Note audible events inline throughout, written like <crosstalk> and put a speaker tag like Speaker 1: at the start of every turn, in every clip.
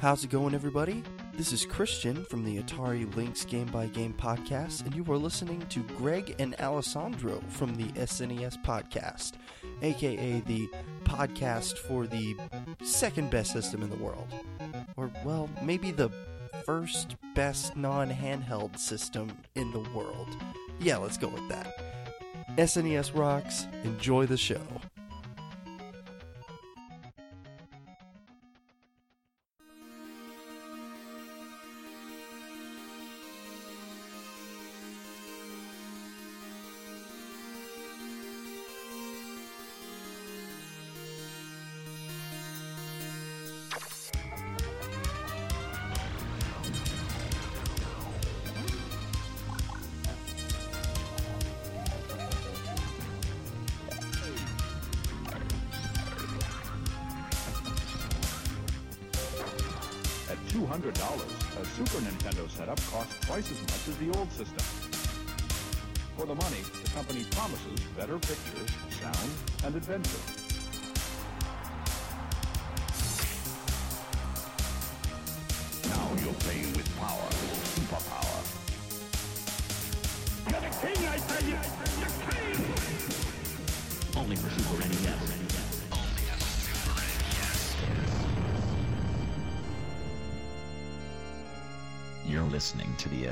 Speaker 1: How's it going, everybody? This is Christian from the Atari Lynx Game by Game podcast, and you are listening to Greg and Alessandro from the SNES podcast, aka the podcast for the second best system in the world. Or, well, maybe the first best non handheld system in the world. Yeah, let's go with that. SNES rocks. Enjoy the show.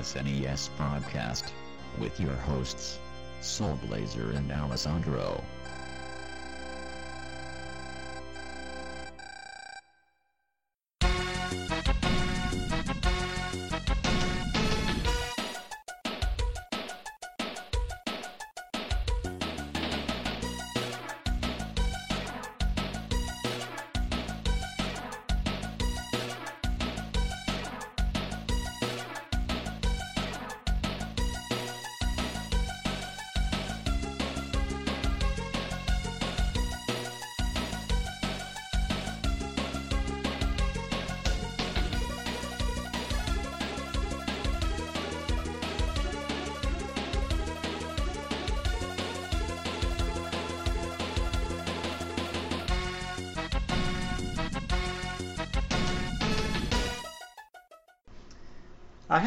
Speaker 2: SNES broadcast with your hosts, Soul Blazer and Alessandro.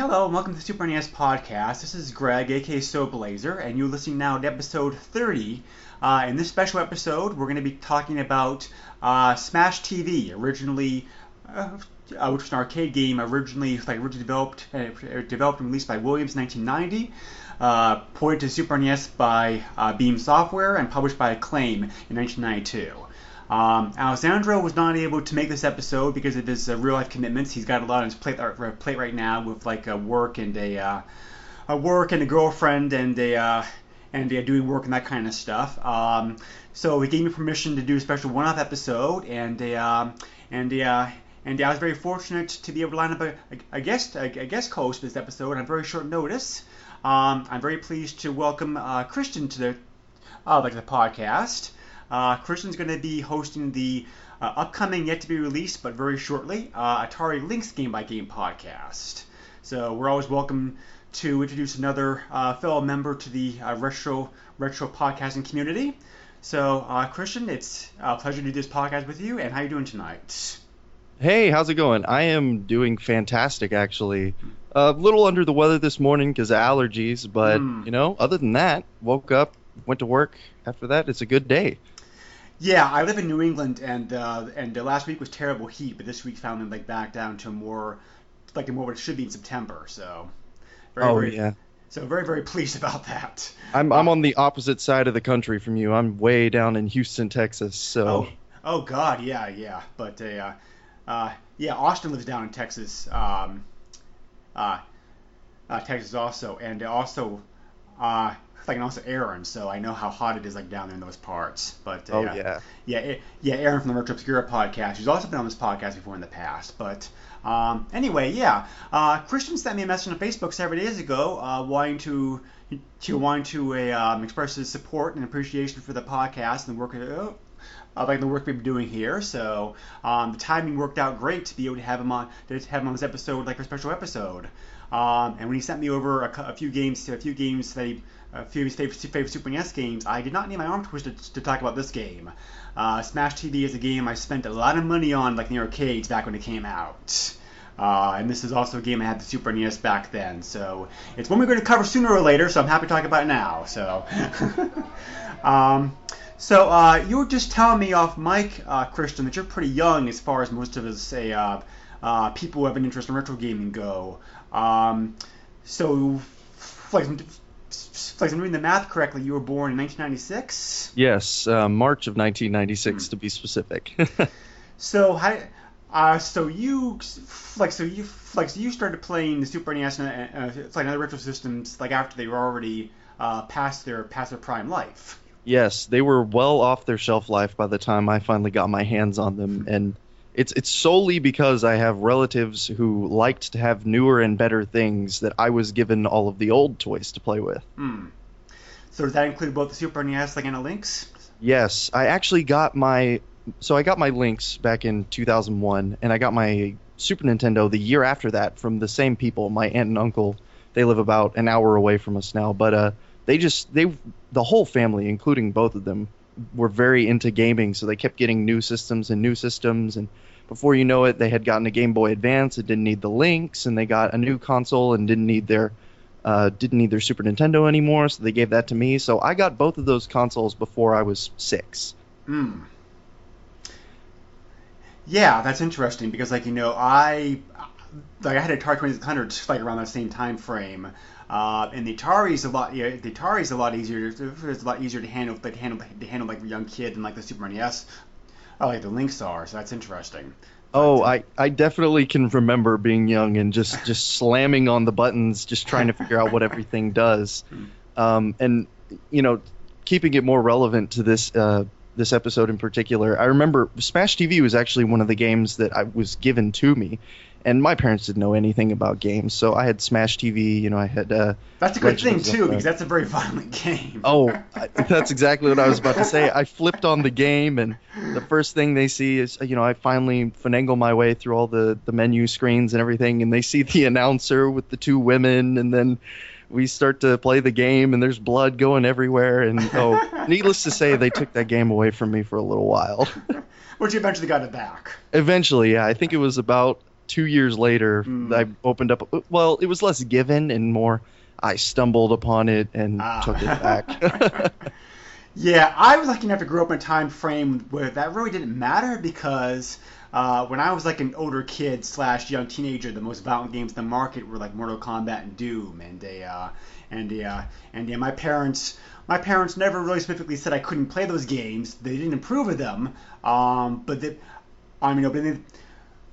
Speaker 3: Hello, and welcome to the Super NES Podcast. This is Greg, aka Soul Blazer, and you're listening now to episode 30. Uh, in this special episode, we're going to be talking about uh, Smash TV, originally, uh, which was an arcade game originally like originally developed, uh, developed and released by Williams in 1990. Uh, ported to Super NES by uh, Beam Software and published by Acclaim in 1992. Um, Alessandro was not able to make this episode because of his uh, real life commitments. He's got a lot on his plate, uh, plate right now with like a work and a, uh, a work and a girlfriend and a uh, and doing work and that kind of stuff. Um, so he gave me permission to do a special one-off episode, and uh, and uh, and I was very fortunate to be able to line up a, a guest a, a guest host for this episode on very short notice. Um, I'm very pleased to welcome uh, Christian to the uh, like the podcast. Uh, Christian's going to be hosting the uh, upcoming, yet to be released, but very shortly, uh, Atari Lynx Game by Game podcast. So we're always welcome to introduce another uh, fellow member to the uh, retro retro podcasting community. So uh, Christian, it's a pleasure to do this podcast with you. And how are you doing tonight?
Speaker 1: Hey, how's it going? I am doing fantastic, actually. A little under the weather this morning because of allergies, but
Speaker 3: Hmm.
Speaker 1: you know, other than that, woke up, went to work. After that, it's a good day.
Speaker 3: Yeah, I live in New England, and uh, and uh, last week was terrible heat, but this week found them like back down to more like more what it should be in September. So very,
Speaker 1: oh
Speaker 3: very,
Speaker 1: yeah,
Speaker 3: So very very pleased about that.
Speaker 1: I'm I'm on the opposite side of the country from you. I'm way down in Houston, Texas. So
Speaker 3: Oh, oh God, yeah, yeah. But uh, uh, yeah, Austin lives down in Texas, um, uh, uh, Texas also, and also, uh, like and also Aaron. So I know how hot it is like down there in those parts. But uh,
Speaker 1: oh yeah.
Speaker 3: yeah, A- yeah, Aaron from the Retro Obscura podcast, who's also been on this podcast before in the past. But um, anyway, yeah, uh, Christian sent me a message on Facebook several days ago, uh, wanting to to wanting to uh, um, express his support and appreciation for the podcast and the work. Uh, like the work we've been doing here, so um, the timing worked out great to be able to have him on to have him on this episode, like a special episode. Um, and when he sent me over a, a few games, to a few games that he, a few of his favorite, Super NES games, I did not need my arm twisted to, to talk about this game. Uh, Smash TV is a game I spent a lot of money on, like in the arcades back when it came out. Uh, and this is also a game I had the Super NES back then. So it's one we're going to cover sooner or later, so I'm happy to talk about it now. So, <laughs> um, so uh, you were just telling me off Mike uh, Christian, that you're pretty young as far as most of us say uh, uh, people who have an interest in retro gaming go. Um, so, like, like I'm doing the math correctly, you were born in 1996.
Speaker 4: Yes, uh, March of 1996 to be specific. <laughs>
Speaker 3: So how? Uh, so you like so you like so you started playing the Super NES and uh, like other retro systems like after they were already uh, past their past their prime life.
Speaker 4: yes, they were well off their shelf life by the time I finally got my hands on them, and it's it's solely because I have relatives who liked to have newer and better things that I was given all of the old toys to play with.
Speaker 3: Hmm. So does that include both the Super NES like and the Lynx?
Speaker 4: Yes, I actually got my so I got my Lynx back in 2001, and I got my Super Nintendo the year after that from the same people, my aunt and uncle. They live about an hour away from us now, but uh, they just they the whole family, including both of them, were very into gaming, so they kept getting new systems and new systems, and before you know it, they had gotten a Game Boy Advance. It didn't need the Lynx, and they got a new console and didn't need their uh, didn't need their Super Nintendo anymore, so they gave that to me. So I got both of those consoles before I was six.
Speaker 3: Hmm. Yeah, that's interesting because like you know I like I had a Atari 2600 like around that same time frame. Uh, and the Atari's a lot. Yeah, the Atari's a lot easier. It's a lot easier to handle, like handle to handle like a young kid than like the Super NES, uh, like the Lynx are. So that's interesting.
Speaker 4: Oh, I, I definitely can remember being young and just, just slamming on the buttons, just trying to figure out what everything does. Um, and you know, keeping it more relevant to this uh, this episode in particular, I remember Smash TV was actually one of the games that I was given to me, and my parents didn't know anything about games, so I had Smash TV. You know, I had. Uh,
Speaker 3: That's a good thing too because that's a very violent game.
Speaker 4: Oh, <laughs> I- that's exactly what I was about to say. I flipped on the game, and the first thing they see is, you know, I finally finagle my way through all the, the menu screens and everything, and they see the <laughs> announcer with the two women, and then we start to play the game, and there's blood going everywhere. And oh, <laughs> needless to say, they took that game away from me for a little while.
Speaker 3: You eventually got it back.
Speaker 4: Eventually, yeah, I think it was about two years later
Speaker 3: Hmm.
Speaker 4: I opened up. Well, it was less given and more. I stumbled upon it and
Speaker 3: Ah.
Speaker 4: took it <laughs> back. <laughs>
Speaker 3: Yeah, I was lucky enough to grow up in a time frame where that really didn't matter because uh, when I was like an older kid slash young teenager, the most violent games in the market were like Mortal Kombat and Doom, and they uh, and they, uh, and yeah, my parents. My parents never really specifically said I couldn't play those games. They didn't approve of them, um, but they, I mean, but they,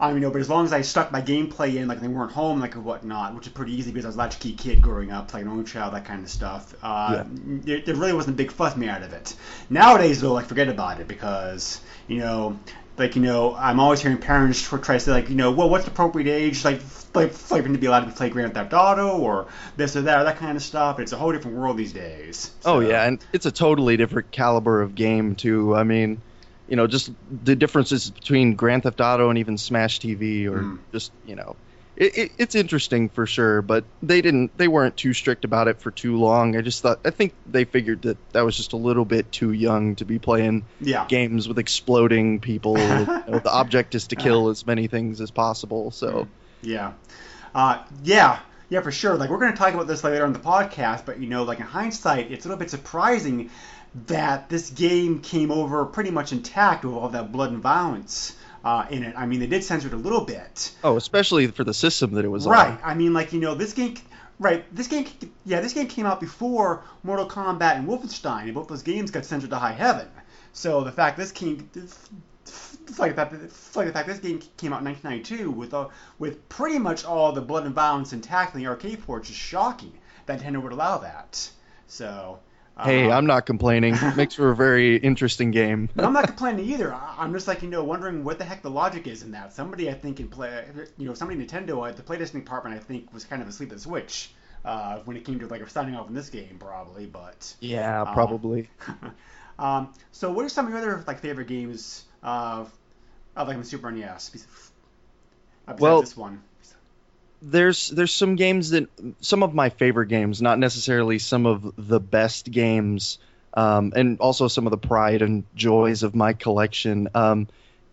Speaker 3: I mean, no, but as long as I stuck my gameplay in, like they weren't home, like or whatnot, which is pretty easy because I was a latchkey kid growing up, like an only child, that kind of stuff. Uh, there, there really wasn't a big fuss me out of it. Nowadays, though, like forget about it because you know, like you know, I'm always hearing parents try to say like, you know, well, what's the appropriate age, like, like, like to be allowed to play Grand Theft Auto or this or that or that kind of stuff. It's a whole different world these days.
Speaker 4: Oh yeah, and it's a totally different caliber of game too. I mean, you know, just the differences between Grand Theft Auto and even Smash TV, or
Speaker 3: Mm.
Speaker 4: just you know, it, it, it's interesting for sure. But they didn't, they weren't too strict about it for too long. I just thought, I think they figured that that was just a little bit too young to be playing
Speaker 3: yeah.
Speaker 4: games with exploding people. you know, <laughs> the object is to kill as many things as possible. So
Speaker 3: Yeah. Uh, yeah. Yeah, for sure. Like we're going to talk about this later on the podcast, but you know, like in hindsight, it's a little bit surprising that this game came over pretty much intact with all that blood and violence uh, in it. I mean, they did censor it a little bit,
Speaker 4: oh, especially for the system that it was
Speaker 3: right?
Speaker 4: on. Right.
Speaker 3: I mean, like you know, this game, right? This game, yeah, this game came out before Mortal Kombat and Wolfenstein, and both those games got censored to high heaven. So the fact this came, like that, it's like the fact this game came out in 1992 with uh, with pretty much all the blood and violence intact in the arcade ports is shocking that Nintendo would allow that. So.
Speaker 4: Hey,
Speaker 3: uh,
Speaker 4: I'm not complaining. Makes for a very interesting game.
Speaker 3: I'm not complaining either. I'm just like you know wondering what the heck the logic is in that. Somebody I think in play, you know, somebody Nintendo at the PlayStation department I think was kind of asleep at the switch uh, when it came to like signing off in this game probably. But
Speaker 4: Yeah,
Speaker 3: Uh,
Speaker 4: probably. <laughs>
Speaker 3: um, so what are some of your other like favorite games of of like Super NES? bes- uh, Besides
Speaker 4: Well-
Speaker 3: this one.
Speaker 4: There's there's some games that some of my favorite games, not necessarily some of the best games, um, and also some of the pride and joys of my collection. Um,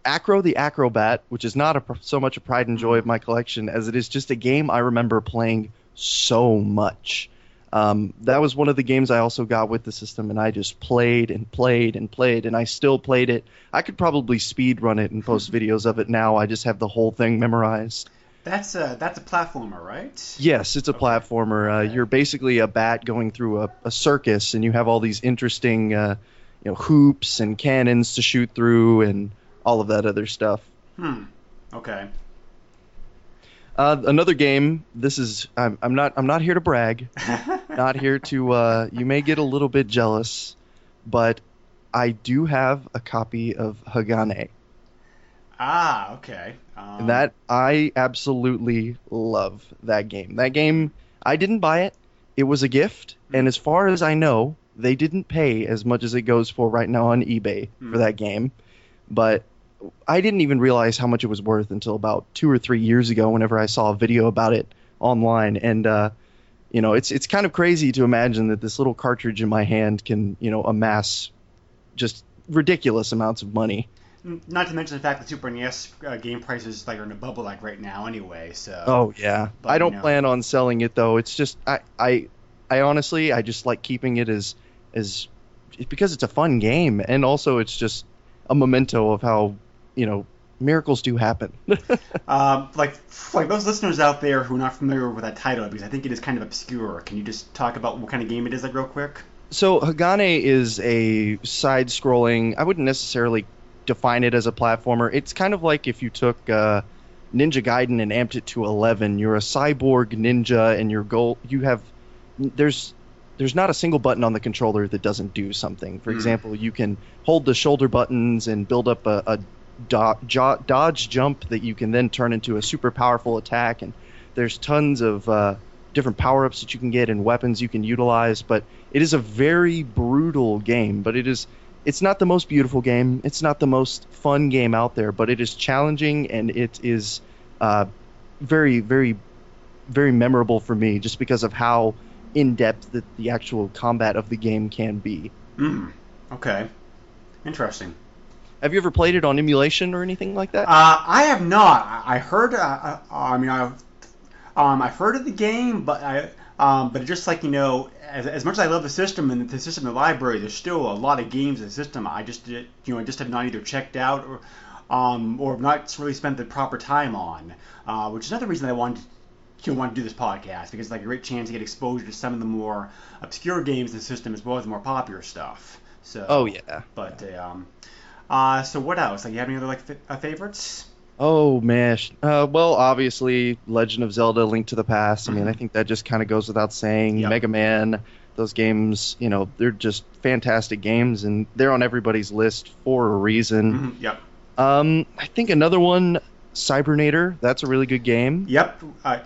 Speaker 4: Aero the Acrobat, which is not a, so much a pride and joy of my collection as it is just a game I remember playing so much. Um, that was one of the games I also got with the system, and I just played and played and played, and I still played it. I could probably speed run it and post <laughs> videos of it now. I just have the whole thing memorized.
Speaker 3: That's a that's a platformer, right?
Speaker 4: Yes, it's a
Speaker 3: Okay.
Speaker 4: platformer. Uh,
Speaker 3: Okay.
Speaker 4: You're basically a bat going through a, a circus, and you have all these interesting, uh, you know, hoops and cannons to shoot through, and all of that other stuff.
Speaker 3: Hmm. Okay.
Speaker 4: Uh, another game. This is. I'm, I'm not. I'm not here to brag. <laughs> not here to. Uh, you may get a little bit jealous, but I do have a copy of Hagane,
Speaker 3: ah, okay. Um,
Speaker 4: and that I absolutely love that game. That game. I didn't buy it. It was a gift, and as far as I know, they didn't pay as much as it goes for right now on eBay for
Speaker 3: Hmm.
Speaker 4: that game. But I didn't even realize how much it was worth until about two or three years ago, whenever I saw a video about it online. And uh, you know, it's it's kind of crazy to imagine that this little cartridge in my hand can you know amass just ridiculous amounts of money.
Speaker 3: Not to mention the fact that Super NES uh, game prices like are in a bubble like right now anyway. So.
Speaker 4: Oh yeah,
Speaker 3: But,
Speaker 4: I don't
Speaker 3: you know.
Speaker 4: plan on selling it though. It's just I I I honestly I just like keeping it as as because it's a fun game and also it's just a memento of how you know miracles do happen. <laughs>
Speaker 3: Um, like like those listeners out there who are not familiar with that title, because I think it is kind of obscure. Can you just talk about what kind of game it is, like real quick?
Speaker 4: so Hagane is a side-scrolling. I wouldn't necessarily define it as a platformer. It's kind of like if you took uh, Ninja Gaiden and amped it to 11. You're a cyborg ninja, and your goal you have there's there's not a single button on the controller that doesn't do something. For
Speaker 3: Hmm.
Speaker 4: example, you can hold the shoulder buttons and build up a, a do- jo- dodge jump that you can then turn into a super powerful attack. And there's tons of uh, different power ups that you can get and weapons you can utilize. But it is a very brutal game. But it is it's not the most beautiful game. It's not the most fun game out there. But it is challenging and it is uh, very very very memorable for me just because of how in depth that the actual combat of the game can be.
Speaker 3: Hmm. Okay. Interesting.
Speaker 4: Have you ever played it on emulation or anything like that?
Speaker 3: Uh, I have not. I I heard. Uh, uh, I mean, I, um, I've heard of the game, but I, um, but just like you know, as, as much as I love the system and the system, in the library, there's still a lot of games in the system. I just, you know, just have not either checked out or, um, or not really spent the proper time on. Uh, which is another reason I wanted. To want to do this podcast because it's like a great chance to get exposure to some of the more obscure games in the system as well as the more popular stuff. So.
Speaker 4: oh yeah.
Speaker 3: But uh, um, uh, so what else? Like, you have any other like fa- uh, favorites?
Speaker 4: Oh man. Uh, well, obviously, Legend of Zelda: Link to the Past. I mean. I think that just kind of goes without saying.
Speaker 3: Yep.
Speaker 4: Mega Man. Those games, you know, they're just fantastic games, and they're on everybody's list for a reason.
Speaker 3: Mhm, Yep.
Speaker 4: Um, I think another one, Cybernator. That's a really good game.
Speaker 3: Yep. Uh,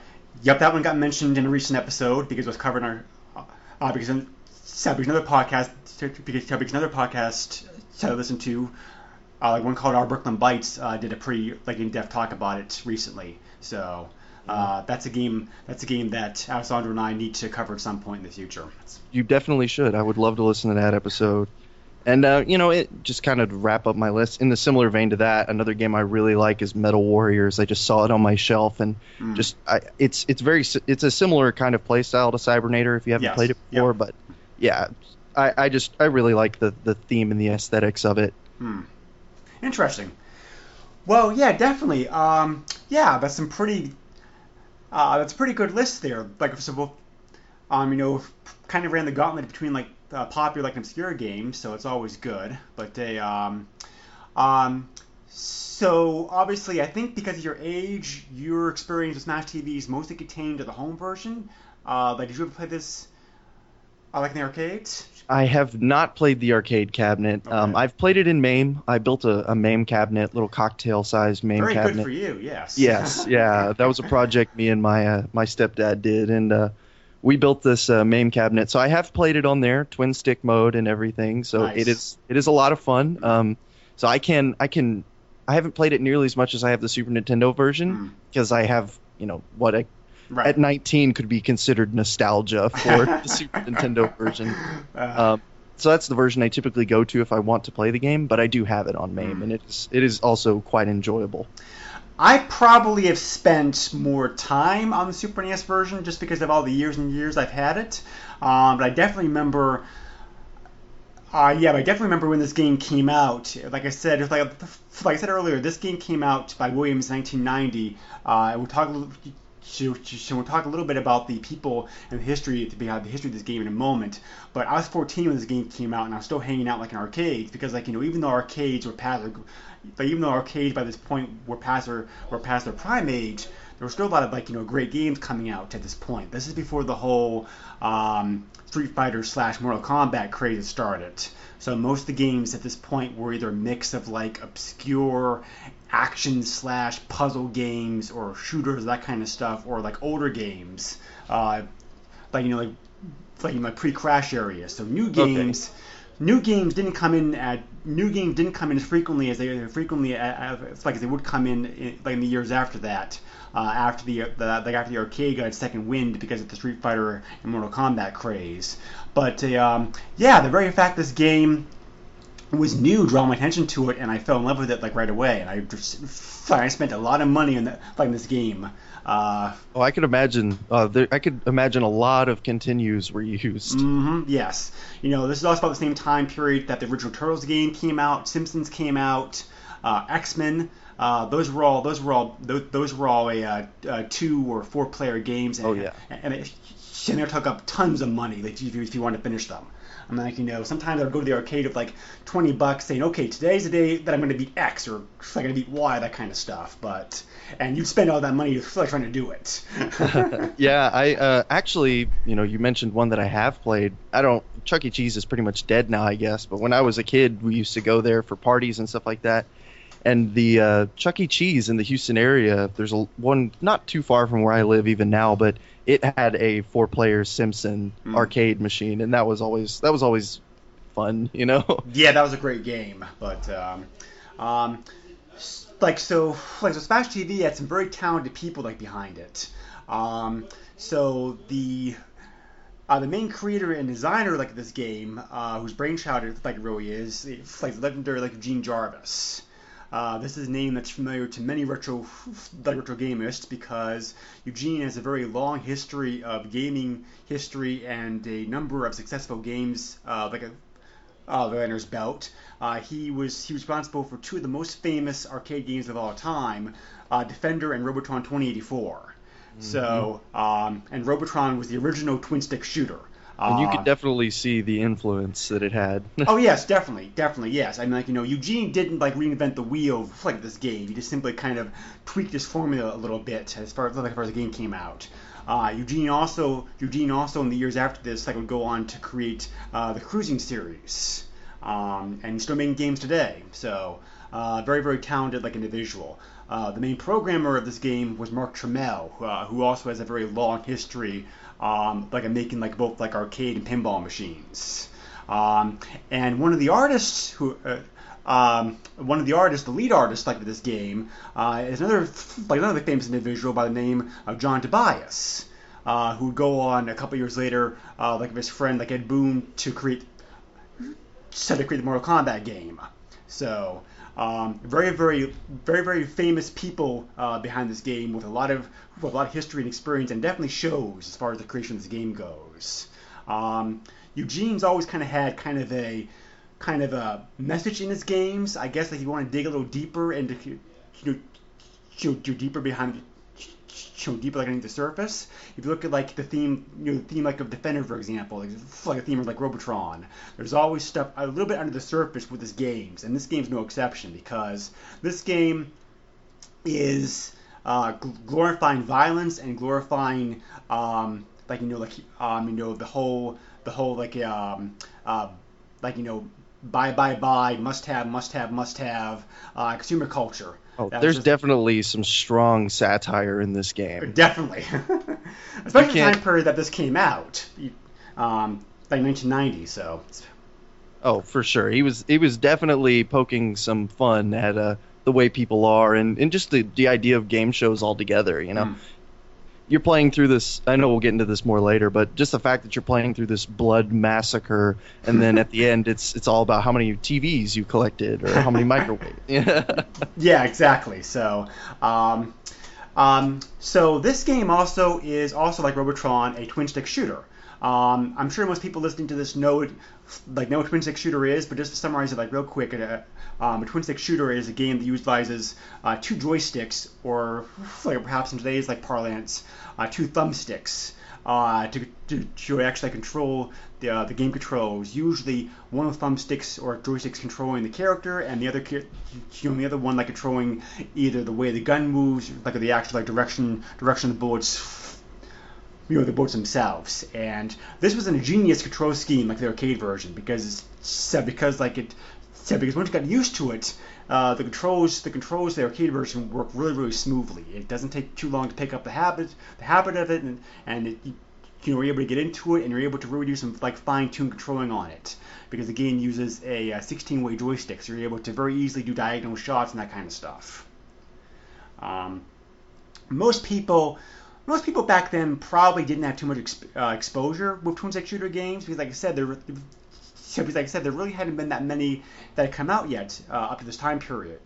Speaker 3: yep. That one got mentioned in a recent episode because it was covered in our uh, uh, because in, so because another podcast because, because another podcast I listened to uh, like one called Our Brooklyn Bites uh, did a pretty like in-depth talk about it recently. So. Uh, that's a game. That's a game that Alessandro and I need to cover at some point in the future.
Speaker 4: You definitely should. I would love to listen to that episode. And uh, you know, it just kind of wrap up my list. In the similar vein to that, another game I really like is Metal Warriors. I just saw it on my shelf, and
Speaker 3: Mm.
Speaker 4: just I, it's it's very it's a similar kind of play style to Cybernator if you haven't
Speaker 3: Yes.
Speaker 4: played it
Speaker 3: Yep.
Speaker 4: before. But yeah, I, I just I really like the the theme and the aesthetics of it.
Speaker 3: Hmm. Interesting. Well, yeah, definitely. Um, yeah, that's some pretty. Uh, that's a pretty good list there. Like, so, we'll, um, you know, kind of ran the gauntlet between like uh, popular, like obscure games, so it's always good. But they, um, um, so obviously, I think because of your age, your experience with Smash TV is mostly contained to the home version. Uh, like, did you ever play this? Uh, like in the arcades?
Speaker 4: I have not played the arcade cabinet. Um, I've played it in MAME. I built a, a MAME cabinet, little cocktail-sized MAME
Speaker 3: Very
Speaker 4: cabinet.
Speaker 3: Very good for you. Yes.
Speaker 4: Yes, <laughs> yeah, that was a project me and my uh, my stepdad did, and uh, we built this uh, MAME cabinet. So I have played it on there, twin stick mode and everything. So
Speaker 3: Nice.
Speaker 4: it is it is a lot of fun. Um, so I can I can I haven't played it nearly as much as I have the Super Nintendo version
Speaker 3: Mm.
Speaker 4: because I have you know what I,
Speaker 3: Right.
Speaker 4: at 19 could be considered nostalgia for <laughs> the Super Nintendo version.
Speaker 3: Uh,
Speaker 4: Um,
Speaker 1: so that's the version I typically go to if I want to play the game. But I do have it on MAME,
Speaker 3: Mm.
Speaker 1: and it's it is also quite enjoyable.
Speaker 3: I probably have spent more time on the Super NES version just because of all the years and years I've had it. Um, but I definitely remember. Uh, yeah, but I definitely remember when this game came out. Like I said, like, like I said earlier, this game came out by Williams in 1990. Uh, we'll talk. Little- So, so we'll talk a little bit about the people and the history behind the history of this game in a moment. But I was 14 when this game came out, and I was still hanging out like in arcades because, like you know, even though arcades were past, like even though arcades by this point were past their were past their prime age, there were still a lot of like you know great games coming out at this point. This is before the whole um, Street Fighter slash Mortal Kombat craze started. So most of the games at this point were either a mix of like obscure action slash puzzle games or shooters, that kind of stuff, or like older games, uh, like you know like like in my pre-crash area. So new games. New games didn't come in at new games didn't come in as frequently as they frequently as, like as they would come in, in like in the years after that, uh, after the, the like after the arcade got its second wind because of the Street Fighter and Mortal Kombat craze. But uh, um, yeah, the very fact this game was new drew my attention to it, and I fell in love with it like right away. And I just I spent a lot of money on playing this game. Uh,
Speaker 1: Oh, I could imagine. Uh, there, I could imagine a lot of continues were used.
Speaker 3: Mm-hmm, yes, you know this is also about the same time period that the original Turtles game came out, Simpsons came out, uh, X Men. Uh, those were all those were all those, those were all a uh, uh, two or four player games. And,
Speaker 1: Oh, yeah.
Speaker 3: and, it, and they took up tons of money like, if you, if you want to finish them. I'm like, you know, sometimes I'd go to the arcade with like 20 bucks saying, okay, today's the day that I'm going to beat X or I'm going to beat Y, that kind of stuff. But, and you'd spend all that money like trying to do it. <laughs>
Speaker 1: yeah, I uh, actually, you know, you mentioned one that I have played. I don't. Chuck E. Cheese is pretty much dead now, I guess. But when I was a kid, we used to go there for parties and stuff like that. And the uh, Chuck E. Cheese in the Houston area, there's a one not too far from where I live even now, but it had a four-player Simpson
Speaker 3: Mm.
Speaker 1: arcade machine, and that was always that was always fun, <laughs> you know.
Speaker 3: yeah, that was a great game. But, um, um, like, so, like, so Smash TV had some very talented people like behind it. Um, so the uh, the main creator and designer like this game, uh, whose brainchild it like it really is, like legendary like Gene Jarvis. Uh, this is a name that's familiar to many retro like retro gamists because Eugene has a very long history of gaming history and a number of successful games uh, like a uh, the Lanner's belt. Uh, he was he was responsible for two of the most famous arcade games of all time, uh, Defender and Robotron 2084. So, um, and Robotron was the original twin stick shooter.
Speaker 1: And you could definitely see the influence that it had. <laughs>
Speaker 3: oh yes, definitely, definitely, yes. I mean, like you know, Eugene didn't like reinvent the wheel for, like this game. He just simply kind of tweaked his formula a little bit as far as, like, as, far as the game came out. Uh, Eugene also Eugene also in the years after this like would go on to create uh, the Cruis'n series, um, and still making games today. So uh, very very talented like individual. Uh, the main programmer of this game was Mark Turmell, uh, who also has a very long history, um, like of making like both like arcade and pinball machines. Um, and one of the artists who, uh, um, one of the artists, the lead artist like of this game, uh, is another like another famous individual by the name of John Tobias, uh, who would go on a couple years later, uh, like of his friend like Ed Boon, to create, said to create the Mortal Kombat game. So. Um, very, very, very, very famous people uh, behind this game with a lot of with a lot of history and experience, and definitely shows as far as the creation of this game goes. Um, Eugene's always kind of had kind of a kind of a message in his games. I guess like you want to dig a little deeper into you know, you know, deeper behind know, deeper like underneath the surface. If you look at like the theme, you know, the theme like of Defender, for example, like, like a theme of like Robotron, there's always stuff a little bit under the surface with his games, and this game's no exception because this game is uh, glorifying violence and glorifying um, like you know like um, you know the whole the whole like um, uh, like you know buy buy buy must have must have must have uh, consumer culture.
Speaker 1: Oh, there's
Speaker 3: just-
Speaker 1: definitely some strong satire in this game. <laughs>
Speaker 3: Definitely, <laughs> especially the time period that this came out, um, like 1990. So
Speaker 1: Oh, for sure. He was he was definitely poking some fun at uh, the way people are and, and just the, the idea of game shows altogether, you know.
Speaker 3: Mm.
Speaker 4: You're playing through this. I know we'll get into this more later, but just the fact that you're playing through this blood massacre, and then at the end, it's it's all about how many TVs you collected or how many <laughs> microwaves. <laughs>
Speaker 3: Yeah. exactly. So. Um, um, so this game also is also like Robotron, a twin stick shooter. Um, I'm sure most people listening to this know like know what twin stick shooter is, but just to summarize it like real quick, uh, um, a twin stick shooter is a game that utilizes uh, two joysticks, or like perhaps in today's like parlance, uh, two thumbsticks. Uh, to, to, to, actually control the, uh, the game controls. Usually, one of the thumbsticks or joysticks controlling the character, and the other you know, the other one like controlling either the way the gun moves, like the actual like direction direction of the bullets you know the boats themselves. And this was an ingenious control scheme like the arcade version because said because like it said because once you got used to it, uh, the controls the controls the arcade version work really really smoothly. It doesn't take too long to pick up the habit the habit of it and and it, you know, you're able to get into it and you're able to really do some like fine-tuned controlling on it because the game uses a 16-way joystick, so you're able to very easily do diagonal shots and that kind of stuff. Um, most people most people back then probably didn't have too much exp- uh, exposure with twin stick shooter games because, like I said, there because like I said, there really hadn't been that many that had come out yet uh, up to this time period,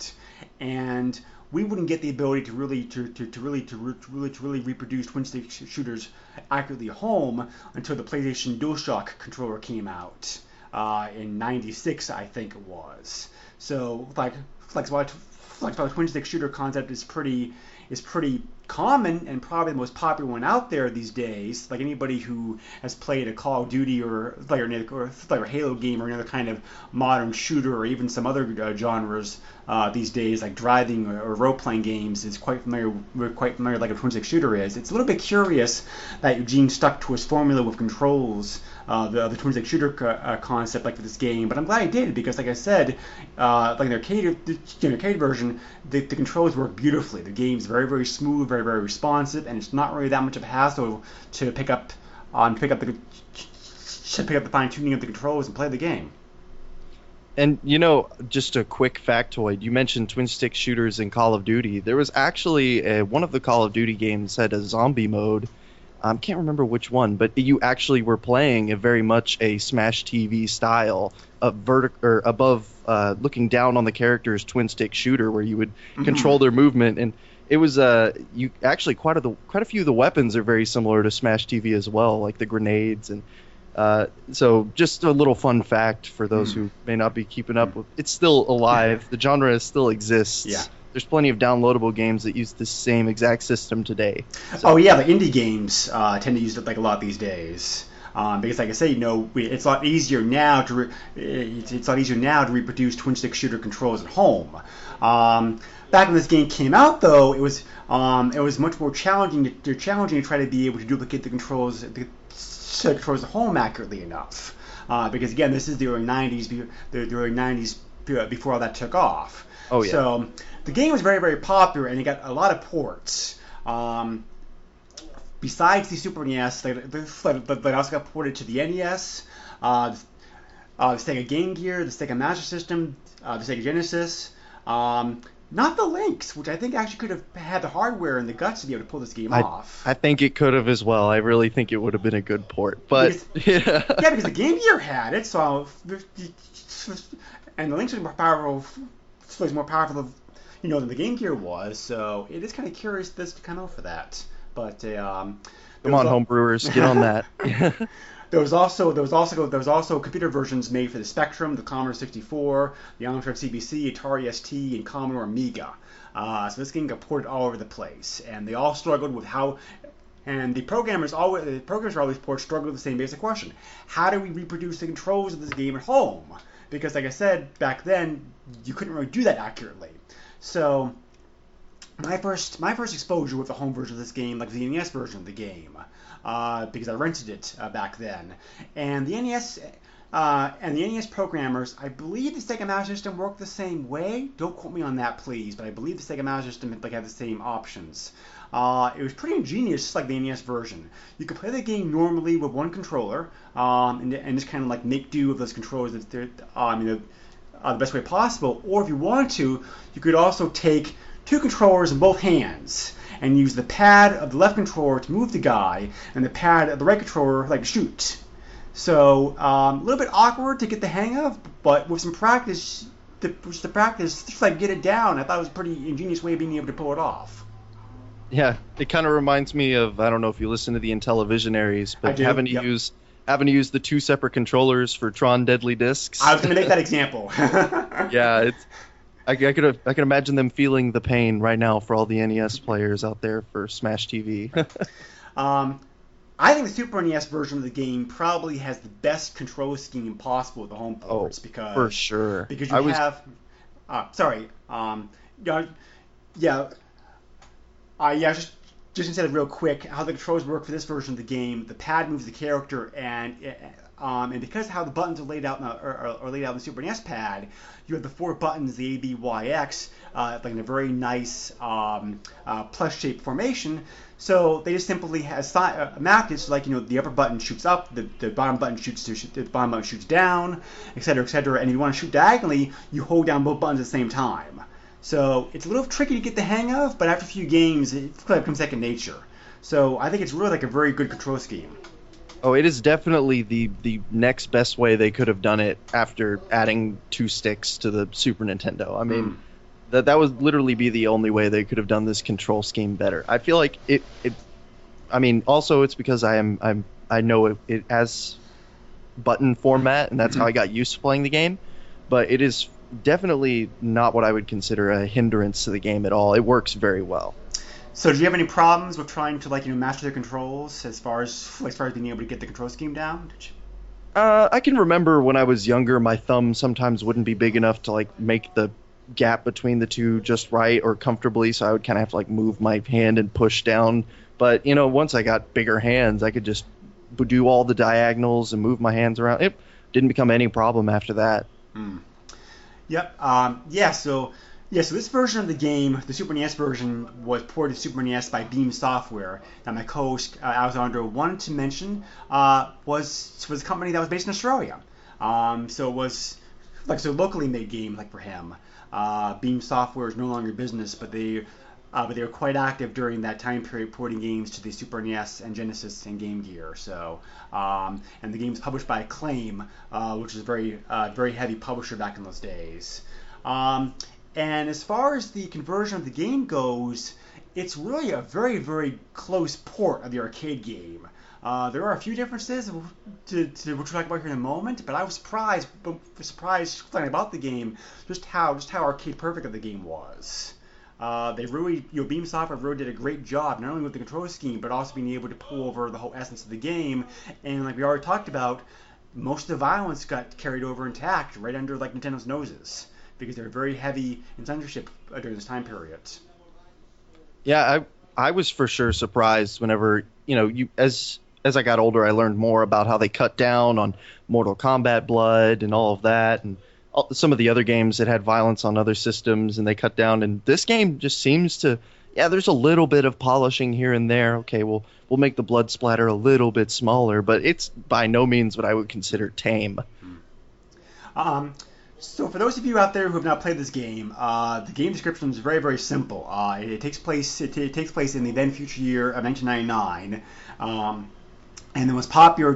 Speaker 3: and we wouldn't get the ability to really to, to, to really to, re- to, really to really reproduce twin stick sh- shooters accurately at home until the PlayStation DualShock controller came out uh, in '96, I think it was. So like like like the twin stick shooter concept is pretty is pretty common and probably the most popular one out there these days. Like anybody who has played a Call of Duty or like or, like a Halo game or another kind of modern shooter or even some other uh, genres uh, these days, like driving or, or role playing games, is quite familiar. We're quite familiar like a twin stick shooter is. It's a little bit curious that Eugene stuck to his formula with controls uh, the, the twin stick shooter co- uh, concept like for this game. But I'm glad I did because, like I said, uh, like in the arcade, the, the arcade version, the, the controls work beautifully. The game's very very smooth, very very responsive, and it's not really that much of a hassle to pick up um, pick up the to pick up the fine tuning of the controls and play the game.
Speaker 4: And you know, just a quick factoid. You mentioned twin stick shooters in Call of Duty. There was actually a, one of the Call of Duty games had a zombie mode I um, can't remember which one, but you actually were playing a very much a Smash TV style of vertic or above, uh, looking down on the characters twin stick shooter where you would mm-hmm. control their movement and it was uh you actually quite a the quite a few of the weapons are very similar to Smash TV as well, like the grenades and uh, so just a little fun fact for those mm. who may not be keeping up with it's still alive. the genre still exists.
Speaker 3: Yeah
Speaker 4: there's plenty of downloadable games that use the same exact system today.
Speaker 3: So. Oh yeah, the indie games uh, tend to use it like a lot these days. Um, because like I say, you know, it's a lot easier now to re- it's, it's, a lot easier now to reproduce twin stick shooter controls at home. Um, back when this game came out, though, it was um, it was much more challenging to, to, challenging to try to be able to duplicate the controls the, the controls at home accurately enough. Uh, because again, this is the early '90s, the, the early '90s before all that took off.
Speaker 4: Oh yeah.
Speaker 3: So the game was very, very popular, and it got a lot of ports. Um, besides the Super NES, they, they, they, also got ported to the NES, uh, uh, the Sega Game Gear, the Sega Master System, uh, the Sega Genesis. Um, not the Lynx, which I think actually could have had the hardware and the guts to be able to pull this game
Speaker 4: I,
Speaker 3: off.
Speaker 4: I think it could have as well. I really think it would have been a good port, but
Speaker 3: because, <laughs> yeah. yeah, because the Game Gear had it, so and the Lynx was more powerful, was more powerful you know, than the Game Gear was. So it is kind of curious this to come out for that. But um,
Speaker 4: come on, homebrewers, get on that. <laughs>
Speaker 3: there was also there was also there was also computer versions made for the Spectrum, the Commodore 64, the Amstrad CPC, Atari ST, and Commodore Amiga. Uh, so this game got ported all over the place, and they all struggled with how. And the programmers always the programmers always ports struggled with the same basic question: How do we reproduce the controls of this game at home? Because, like I said back then, you couldn't really do that accurately. So my first my first exposure with the home version of this game, like the NES version of the game, uh, because I rented it uh, back then, and the NES. Uh, and the NES programmers, I believe the Sega Master System worked the same way. Don't quote me on that, please, but I believe the Sega Master System like had the same options. Uh, it was pretty ingenious, just like the NES version. You could play the game normally with one controller, um, and, and, just kind of like make do with those controllers that uh, I mean, uh, the best way possible. Or if you wanted to, you could also take two controllers in both hands and use the pad of the left controller to move the guy, and the pad of the right controller like shoot. So um, a little bit awkward to get the hang of, but with some practice, the, with the practice, just like get it down. I thought it was a pretty ingenious way of being able to pull it off.
Speaker 4: Yeah, it kind of reminds me of I don't know if you listen to the Intellivisionaries, but having to
Speaker 3: yep.
Speaker 4: use having to use the two separate controllers for Tron Deadly Discs.
Speaker 3: I was going to make that example. <laughs>
Speaker 4: yeah, it's I, I could I can imagine them feeling the pain right now for all the NES players out there for Smash TV. <laughs>
Speaker 3: um, I think the Super NES version of the game probably has the best control scheme possible with the home
Speaker 4: oh,
Speaker 3: because
Speaker 4: for sure.
Speaker 3: because you
Speaker 4: I was,
Speaker 3: have uh, sorry um, yeah yeah uh, yeah just just instead of real quick how the controls work for this version of the game the pad moves the character and um, and because how the buttons are laid out in the, are, are laid out in the Super NES pad you have the four buttons the A B Y X uh, like in a very nice um, uh, plus shaped formation so they just simply has uh, mapped it so like you know the upper button shoots up, the, the bottom button shoots the bottom button shoots down, etc. etc. And if you want to shoot diagonally, you hold down both buttons at the same time. So it's a little tricky to get the hang of, but after a few games, it kind of becomes second nature. So I think it's really like a very good control scheme.
Speaker 4: Oh, it is definitely the the next best way they could have done it after adding two sticks to the Super Nintendo. I mean.
Speaker 3: Mm
Speaker 4: that that would literally be the only way they could have done this control scheme better. I feel like it it I mean also it's because I am I'm I know it, it has button format and that's how I got used to playing the game, but it is definitely not what I would consider a hindrance to the game at all. It works very well.
Speaker 3: So, do you have any problems with trying to like you know master the controls as far as as far as being able to get the control scheme down?
Speaker 4: Uh, I can remember when I was younger, my thumb sometimes wouldn't be big enough to like make the gap between the two just right or comfortably, so I would kind of have to like move my hand and push down. But you know, once I got bigger hands, I could just do all the diagonals and move my hands around. It didn't become any problem after that.
Speaker 3: Hmm. Yep. Um, yeah. So yeah. So this version of the game, the Super NES version, was ported to Super NES by Beam Software. Now my co-host uh, Alessandro wanted to mention uh, was was a company that was based in Australia. Um, so it was like so locally made game like for him. Uh, Beam Software is no longer business, but they uh, but they were quite active during that time period, porting games to the Super NES and Genesis and Game Gear. So, um, and the game is published by Acclaim, uh, which is a very uh, very heavy publisher back in those days. Um, and as far as the conversion of the game goes, it's really a very very close port of the arcade game. Uh, there are a few differences to, to, which we'll talk about here in a moment, but I was surprised, surprised about the game, just how just how arcade perfect the game was. Uh, they really, you know, Beam Software really did a great job, not only with the control scheme, but also being able to pull over the whole essence of the game. And like we already talked about, most of the violence got carried over intact, right under like Nintendo's noses, because they were very heavy in censorship uh, during this time period.
Speaker 4: Yeah, I I was for sure surprised whenever you know you as as I got older, I learned more about how they cut down on Mortal Kombat blood and all of that, and some of the other games that had violence on other systems, and they cut down. And this game just seems to, yeah, there's a little bit of polishing here and there. Okay, we'll we'll make the blood splatter a little bit smaller, but it's by no means what I would consider tame.
Speaker 3: Um, so for those of you out there who have not played this game, uh, the game description is very very simple. Uh, it, it, takes place it, it, takes place in the then future year of 1999. Um, and the most popular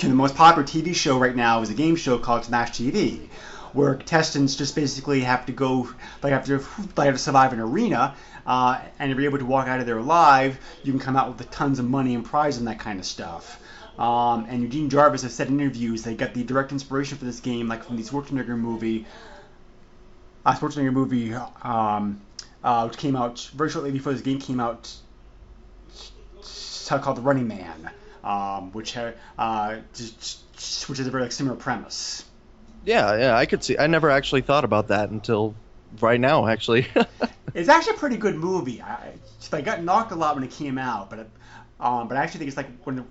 Speaker 3: the most popular TV show right now is a game show called Smash TV, where contestants just basically have to go, they have to, they have to survive an arena, uh, and if you're able to walk out of there alive, you can come out with tons of money and prizes and that kind of stuff. Um, and Eugene Jarvis has said in interviews they got the direct inspiration for this game, like from the Schwarzenegger movie, uh, Schwarzenegger movie, um, uh, which came out very shortly before this game came out, called The Running Man, um, which uh, which is a very like, similar premise.
Speaker 4: Yeah, yeah, I could see. I never actually thought about that until right now, actually. <laughs>
Speaker 3: it's actually a pretty good movie. I, I got knocked a lot when it came out, but um, but I actually think it's like when.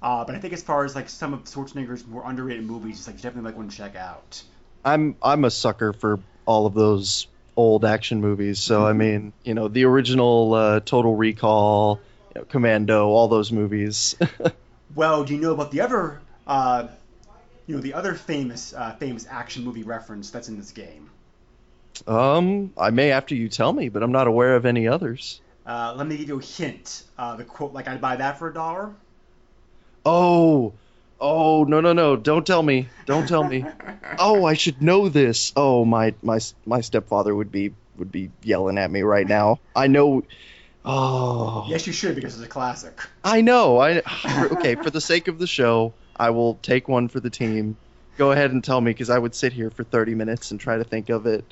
Speaker 3: Uh, but I think as far as like some of Schwarzenegger's more underrated movies, it's like definitely like one to check out.
Speaker 4: I'm I'm a sucker for all of those old action movies. So I mean, you know, the original uh, Total Recall, you know, Commando, all those movies. <laughs>
Speaker 3: well, do you know about the other, uh, you know, the other famous uh, famous action movie reference that's in this game?
Speaker 4: Um, I may after you tell me, but I'm not aware of any others.
Speaker 3: Uh, let me give you a hint. Uh, the quote, like I'd buy that for a dollar.
Speaker 4: Oh, oh no no no! Don't tell me! Don't tell me! <laughs> oh, I should know this. Oh my my my stepfather would be would be yelling at me right now. I know. Oh.
Speaker 3: Yes, you should because it's a classic.
Speaker 4: I know. I okay. For the sake of the show, I will take one for the team. Go ahead and tell me because I would sit here for 30 minutes and try to think of it.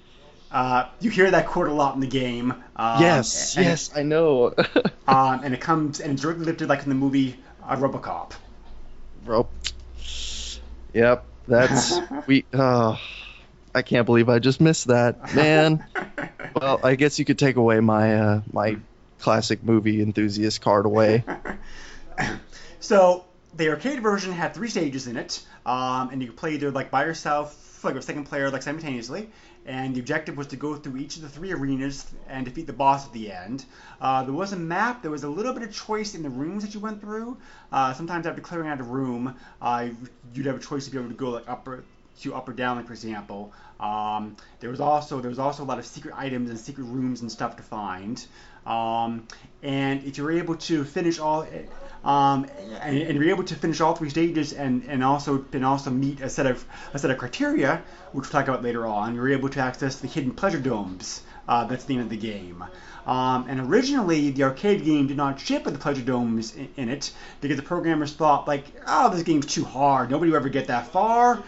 Speaker 3: Uh, you hear that quote a lot in the game. Um,
Speaker 4: yes,
Speaker 3: and,
Speaker 4: yes, I know. <laughs>
Speaker 3: um, and it comes and it's directly lifted like in the movie uh, RoboCop.
Speaker 4: Rope. Yep, that's <laughs> we. Uh, I can't believe I just missed that, man. <laughs> well, I guess you could take away my uh, my classic movie enthusiast card away. <laughs>
Speaker 3: so the arcade version had three stages in it, um, and you could play either like by yourself, like a second player, like simultaneously. And the objective was to go through each of the three arenas and defeat the boss at the end. Uh, there was a map. There was a little bit of choice in the rooms that you went through. Uh, sometimes after clearing out a room, uh, you'd have a choice to be able to go like up or to up or down, like for example. Um, there was also there was also a lot of secret items and secret rooms and stuff to find. Um, and if you're able to finish all, um, and, and, you're able to finish all three stages and, and also and also meet a set of a set of criteria, which we'll talk about later on, you're able to access the hidden pleasure domes. Uh, that's the end of the game. Um, and originally, the arcade game did not ship with the pleasure domes in, in, it because the programmers thought like, oh, this game's too hard. Nobody will ever get that far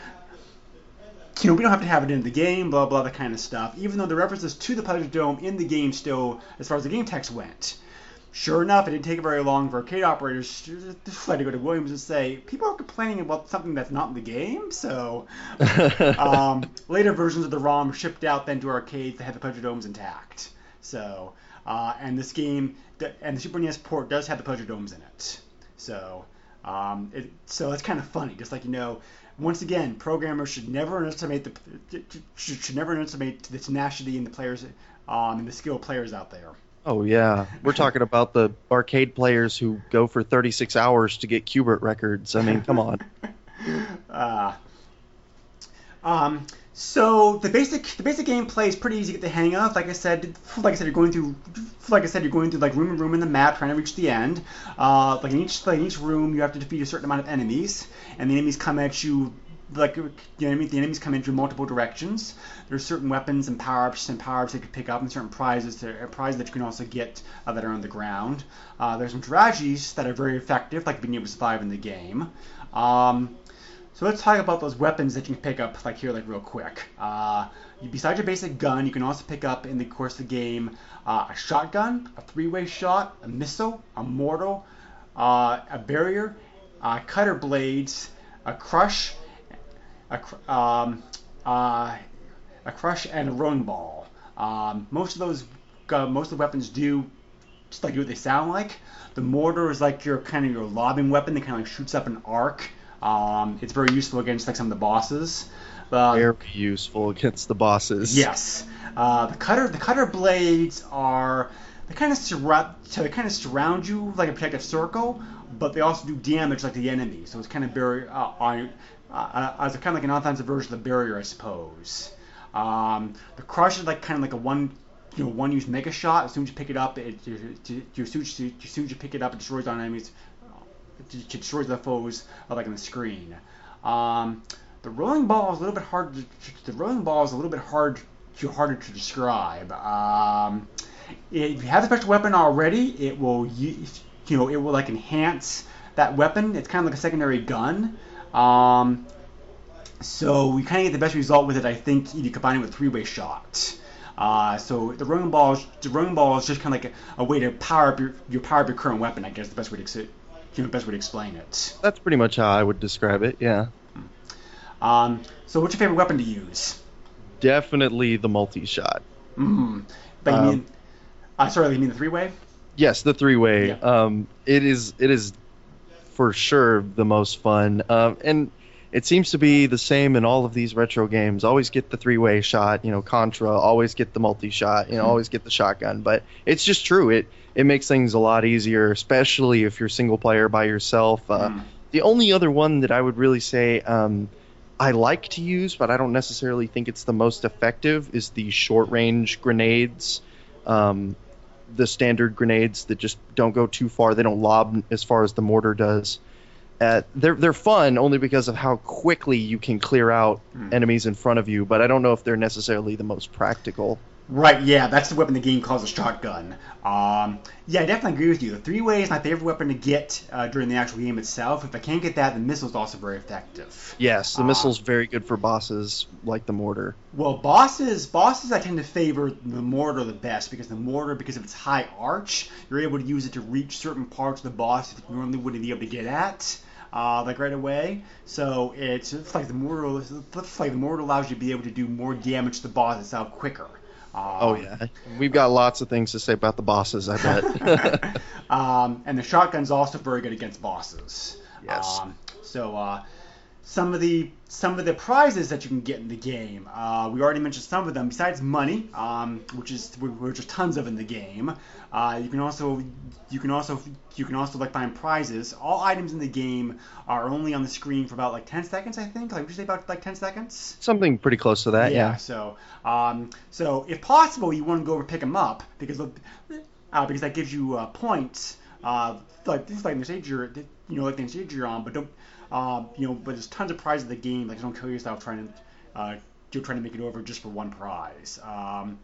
Speaker 3: you know, we don't have to have it in the game, blah, blah, that kind of stuff, even though the references to the Pleasure Dome in the game still, as far as the game text went. Sure enough, it didn't take very long for arcade operators to to go to Williams and say, people are complaining about something that's not in the game, so <laughs> um, later versions of the ROM shipped out then to arcades that had the Pleasure Domes intact. So, uh, and this game, and the Super NES port does have the Pleasure Domes in it. So, um, it, so it's kind of funny, just like, you know, once again, programmers should never underestimate the should, should never underestimate the tenacity and the players um, and the skill players out there.
Speaker 4: Oh yeah, we're talking about the arcade players who go for 36 hours to get Q*bert records. I mean, come on. <laughs>
Speaker 3: uh, um, so the basic the basic gameplay is pretty easy to get the hang of. Like I said, like I said, you're going through like I said, you're going through like room and room in the map, trying to reach the end. Uh, like in each like in each room, you have to defeat a certain amount of enemies, and the enemies come at you like you know I mean? The enemies come in through multiple directions. There's certain weapons and power ups and power ups that you can pick up, and certain prizes to, uh, prizes that you can also get uh, that are on the ground. Uh, there's some strategies that are very effective, like being able to survive in the game. Um, so let's talk about those weapons that you can pick up, like here, like real quick. Uh, besides your basic gun, you can also pick up in the course of the game uh, a shotgun, a three-way shot, a missile, a mortar, uh, a barrier, uh, cutter blades, a crush, a, um, uh, a crush, and a rolling ball. Um, most of those, uh, most of the weapons do just like what they sound like. The mortar is like your kind of your lobbing weapon that kind of like shoots up an arc. Um, it's very useful against like some of the bosses.
Speaker 4: Uh, very useful against the bosses.
Speaker 3: Yes. Uh, the cutter the cutter blades are they kind of surround so they kind of surround you like a protective circle, but they also do damage like the enemy. So it's kind of barrier uh, on uh, as a kind of like an offensive version of the barrier, I suppose. Um, the crush is like kind of like a one you know one use mega shot. As soon as you pick it up, it, you, you, you, as soon as you pick it up, it destroys on enemies destroys the foes like on the screen. Um, the rolling ball is a little bit hard. To, the rolling ball is a little bit hard, to, harder to describe. Um, if you have a special weapon already, it will you know it will like enhance that weapon. It's kind of like a secondary gun. Um, so we kind of get the best result with it, I think, if you combine it with three-way shot. Uh, so the rolling ball, the rolling ball is just kind of like a, a, way to power up your, your power up your current weapon. I guess the best way to you know, best way to explain it.
Speaker 4: That's pretty much how I would describe it. Yeah.
Speaker 3: Um, so, what's your favorite weapon to use?
Speaker 4: Definitely the multi-shot.
Speaker 3: Mm-hmm. But you um, mean, uh, sorry, you mean the three-way?
Speaker 4: Yes, the three-way. Yeah. Um, it is. It is for sure the most fun. Um, and it seems to be the same in all of these retro games. Always get the three-way shot, you know, Contra. Always get the multi-shot, you know, mm-hmm. always get the shotgun. But it's just true. It it makes things a lot easier, especially if you're single player by yourself. Uh, mm. The only other one that I would really say um, I like to use, but I don't necessarily think it's the most effective, is the short range grenades. Um, the standard grenades that just don't go too far. They don't lob as far as the mortar does. Uh, they're they're fun only because of how quickly you can clear out
Speaker 3: Hmm.
Speaker 4: enemies in front of you. But I don't know if they're necessarily the most practical.
Speaker 3: Right, yeah, that's the weapon the game calls a shotgun. Um, yeah, I definitely agree with you. The three way is my favorite weapon to get uh, during the actual game itself. If I can't get that, the missile's also very effective.
Speaker 4: Yes, the
Speaker 3: Ah.
Speaker 4: missile's very good for bosses like the mortar.
Speaker 3: Well, bosses, bosses, I tend to favor the mortar the best because the mortar, because of its high arch, you're able to use it to reach certain parts of the boss that you normally wouldn't be able to get at, uh, like right away. So it's, it's like the mortar, it's like the mortar allows you to be able to do more damage to the boss itself quicker. Um,
Speaker 4: Oh yeah, we've got lots of things to say about the bosses. I bet. <laughs>
Speaker 3: um, and the shotgun's also very good against bosses.
Speaker 4: Yes.
Speaker 3: Um, so uh, some of the some of the prizes that you can get in the game, uh, we already mentioned some of them. Besides money, um, which is which is tons of in the game, uh, you can also you can also you can also like find prizes. All items in the game are only on the screen for about like 10 seconds, I think. Like would you say about like 10 seconds?
Speaker 4: Something pretty close to that. Yeah.
Speaker 3: So, um, so if possible, you want to go over pick them up because uh, because that gives you uh, points. Uh, like this, like the stage you're, know, like the you're on, but don't, uh, you know, but there's tons of prizes in the game. Like don't kill yourself trying to, uh, you're trying to make it over just for one prize. Um,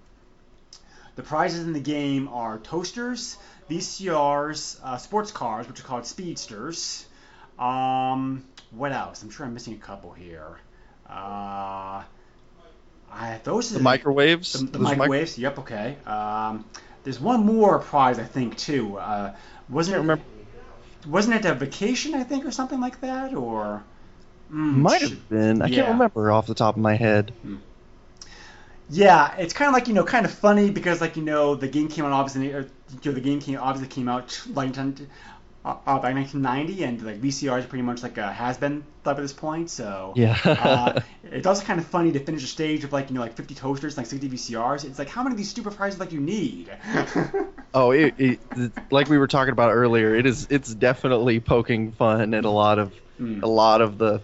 Speaker 3: the prizes in the game are toasters, VCRs, uh, sports cars, which are called speedsters. Um, what else? I'm sure I'm missing a couple here. Uh, I, those are
Speaker 4: The microwaves.
Speaker 3: the, the microwaves. yep. Okay. Um, there's one more prize I think too. Uh, wasn't it?
Speaker 4: remember.
Speaker 3: Wasn't it a vacation I think or something like that or? Mm,
Speaker 4: Might have been. I
Speaker 3: yeah.
Speaker 4: can't remember off the top of my head.
Speaker 3: Yeah, it's kind of like you know, kind of funny because like you know, the game came out obviously, or, you know, the game came obviously came out like uh, uh, by 1990, and like VCR is pretty much like a has been up at this point. So
Speaker 4: Yeah.
Speaker 3: uh, <laughs> it's also kind of funny to finish a stage of like you know like 50 toasters, like 60 VCRs. It's like how many of these stupid prizes like you need? <laughs>
Speaker 4: Oh, it, it, like we were talking about earlier, it is it's definitely poking fun at a lot of
Speaker 3: Mm.
Speaker 4: a lot of the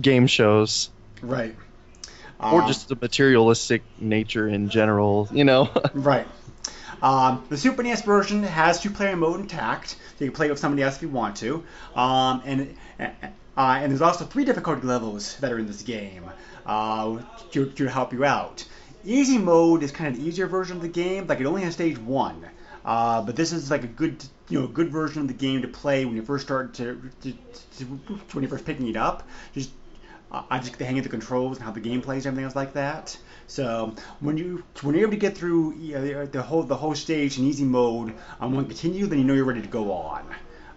Speaker 4: game shows,
Speaker 3: right.
Speaker 4: or
Speaker 3: Um,
Speaker 4: just the materialistic nature in general. You know. <laughs>
Speaker 3: Right. Um, the Super NES version has two-player mode intact, so you can play with somebody else if you want to. Um, and uh, and there's also three difficulty levels that are in this game uh, to, to help you out. Easy mode is kind of the easier version of the game, like it only has stage one. Uh, but this is like a good, you know, good version of the game to play when you first start to, to, to when you're first picking it up. Just uh, I just get the hang of the controls and how the game plays and everything else like that. So when you when you're able to get through you know, the whole the whole stage in easy mode on one continue, then you know you're ready to go on.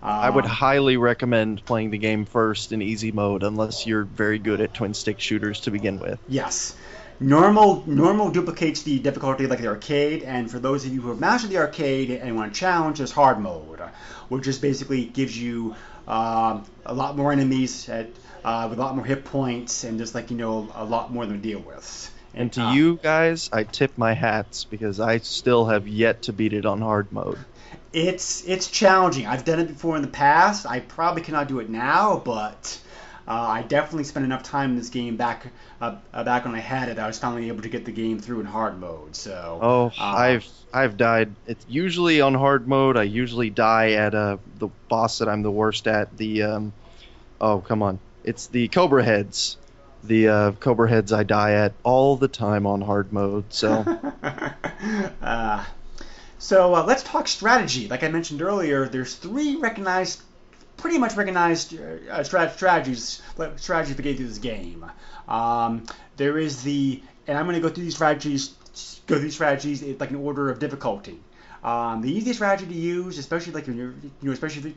Speaker 3: Uh,
Speaker 4: I would highly recommend playing the game first in easy mode, unless you're very good at twin stick shooters to begin with.
Speaker 3: Yes. Normal normal duplicates the difficulty like the arcade, and for those of you who have mastered the arcade and want to challenge, there's hard mode, which just basically gives you um, a lot more enemies at, uh, with a lot more hit points and just like you know a lot more to deal with.
Speaker 4: And to
Speaker 3: uh,
Speaker 4: you guys, I tip my hats because I still have yet to beat it on hard mode.
Speaker 3: It's it's challenging. I've done it before in the past. I probably cannot do it now, but uh, I definitely spent enough time in this game back uh, uh, back when I had it. I was finally able to get the game through in hard mode. So
Speaker 4: Oh,
Speaker 3: uh,
Speaker 4: I've I've died. It's usually on hard mode. I usually die at uh, the boss that I'm the worst at. The um, oh come on, it's the Cobra heads. The uh, Cobra heads I die at all the time on hard mode. So <laughs>
Speaker 3: uh, so uh, let's talk strategy. Like I mentioned earlier, there's three recognized, pretty much recognized uh, strat- strategies strategies to get through this game. Um, there is the, and I'm going to go through these strategies, go through strategies like in order of difficulty. Um, the easiest strategy to use, especially like when you're, you know, especially if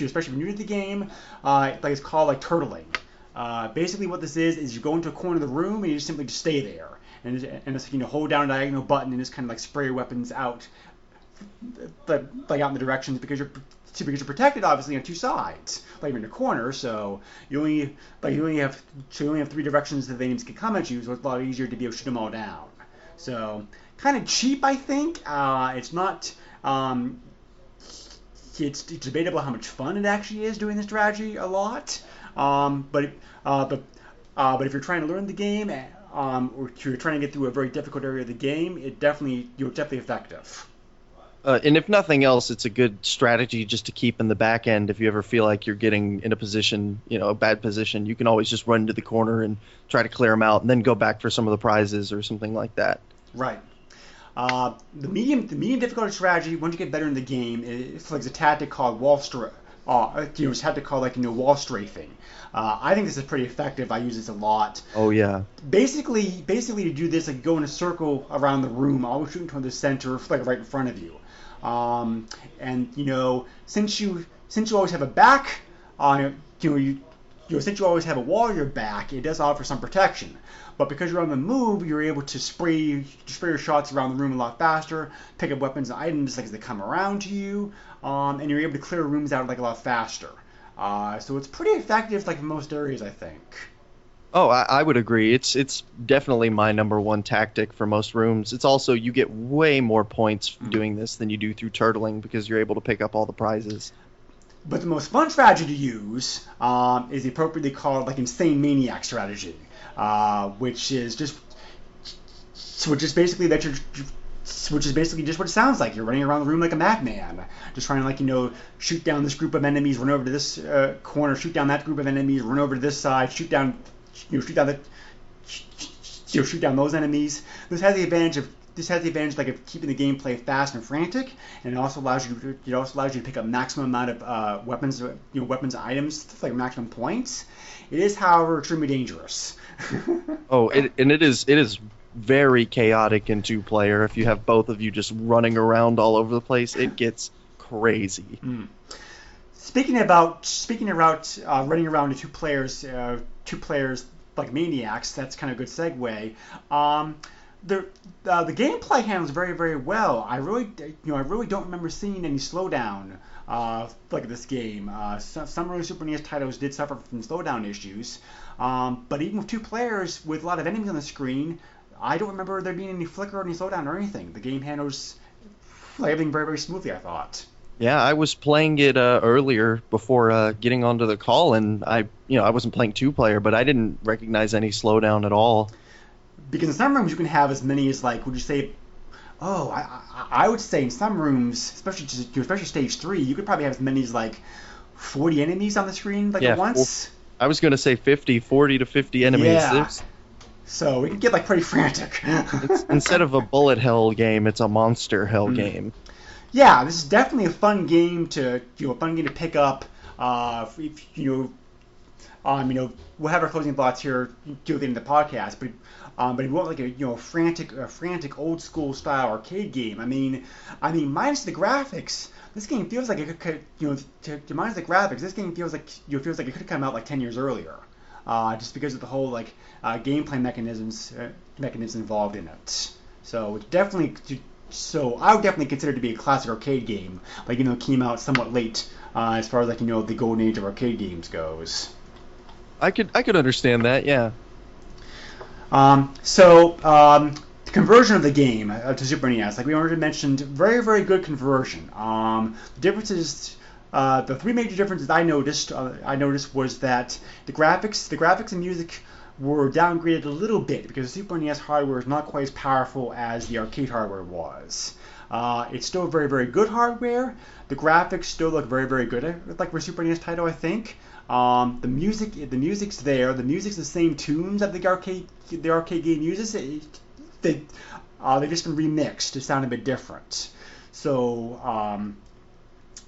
Speaker 3: you- especially when you're new to the game, uh, like it's called like turtling. Uh, basically, what this is is you go into a corner of the room and you just simply just stay there, and and just you know hold down a diagonal button and just kind of like spray your weapons out, like out in the directions because you're because you're protected obviously on two sides, like you're in a corner, so you only like you only have so you only have three directions that the enemies can come at you, so it's a lot easier to be able to shoot them all down. So kind of cheap, I think. Uh, it's not. Um, it's, it's debatable how much fun it actually is doing this strategy a lot. Um, but uh, but uh, but if you're trying to learn the game, um, or if you're trying to get through a very difficult area of the game, it definitely you're definitely effective.
Speaker 4: Uh, and if nothing else, it's a good strategy just to keep in the back end. If you ever feel like you're getting in a position, you know, a bad position, you can always just run to the corner and try to clear them out, and then go back for some of the prizes or something like that.
Speaker 3: Right. Uh, the medium the medium difficulty strategy, once you get better in the game, it's like a tactic called wall stra- uh, you know, a tactic called like you know wall strafing. Uh, I think this is pretty effective. I use this a lot.
Speaker 4: Oh yeah.
Speaker 3: Basically, basically to do this, like go in a circle around the room, always shooting toward the center, like right in front of you. Um, and you know, since you since you always have a back on you know you, you know since you always have a wall on your back, it does offer some protection. But because you're on the move, you're able to spray spray your shots around the room a lot faster, pick up weapons and items like as they come around to you, um, and you're able to clear rooms out like a lot faster. Uh, so it's pretty effective, like in most areas, I think.
Speaker 4: Oh, I, I, would agree. It's it's definitely my number one tactic for most rooms. It's also you get way more points mm. doing this than you do through turtling because you're able to pick up all the prizes.
Speaker 3: But the most fun strategy to use um, is the appropriately called like insane maniac strategy, uh, which is just which is basically that you're which is basically just what it sounds like. You're running around the room like a madman, just trying to like you know shoot down this group of enemies, run over to this uh, corner, shoot down that group of enemies, run over to this side, shoot down you know, shoot down the you know, shoot down those enemies. This has the advantage of this has the advantage like of keeping the gameplay fast and frantic, and it also allows you to, it also allows you to pick up maximum amount of uh, weapons, you know, weapons items like maximum points. It is, however, extremely dangerous. <laughs>
Speaker 4: oh, it, and it is it is very chaotic in two player. If you have both of you just running around all over the place, it gets crazy.
Speaker 3: Mm. Speaking about speaking about uh, running around to two players, uh, two players like maniacs. That's kind of a good segue. Um, the uh, the gameplay handles very very well. I really you know I really don't remember seeing any slowdown uh, like this game. Uh, some, some early Super NES titles did suffer from slowdown issues, um, but even with two players with a lot of enemies on the screen, I don't remember there being any flicker or any slowdown or anything. The game handles like, everything very very smoothly. I thought.
Speaker 4: Yeah, I was playing it uh, earlier before uh, getting onto the call, and I, you know, I wasn't playing two player, but I didn't recognize any slowdown at all.
Speaker 3: Because in some rooms you can have as many as like, would you say? Oh, I, I, I would say in some rooms, especially just, especially stage three, you could probably have as many as like 40 enemies on the screen like
Speaker 4: yeah,
Speaker 3: at once.
Speaker 4: I was gonna say 50, 40 to 50 enemies.
Speaker 3: Yeah. So we could get like pretty frantic.
Speaker 4: instead of a bullet hell game, it's a monster hell mm. game
Speaker 3: yeah, this is definitely a fun game to you know a fun game to pick up. Uh, if you know, um, you know, we'll have our closing thoughts here to the end of the podcast, but um, but if you want like a you know frantic, a frantic old school style arcade game, I mean, I mean minus the graphics, this game feels like it could you know to, to minus the graphics, this game feels like you know, feels like it could have come out like 10 years earlier, uh, just because of the whole like uh, gameplay mechanisms uh, mechanisms involved in it. So it's definitely so I would definitely consider it to be a classic arcade game, like you know, came out somewhat late uh, as far as like you know the golden age of arcade games goes.
Speaker 4: I could I could understand that, yeah.
Speaker 3: Um, so um, the conversion of the game uh, to Super NES, like we already mentioned, very very good conversion. Um, the differences. Uh, the three major differences I noticed, uh, I noticed was that the graphics, the graphics and music were downgraded a little bit because the Super NES hardware is not quite as powerful as the arcade hardware was. Uh, it's still very, very good hardware. The graphics still look very, very good, uh, like for Super NES title, I think. Um, the music, the music's there. The music's the same tunes that the arcade, the arcade game uses. It, they, uh, they've just been remixed to sound a bit different. So, um,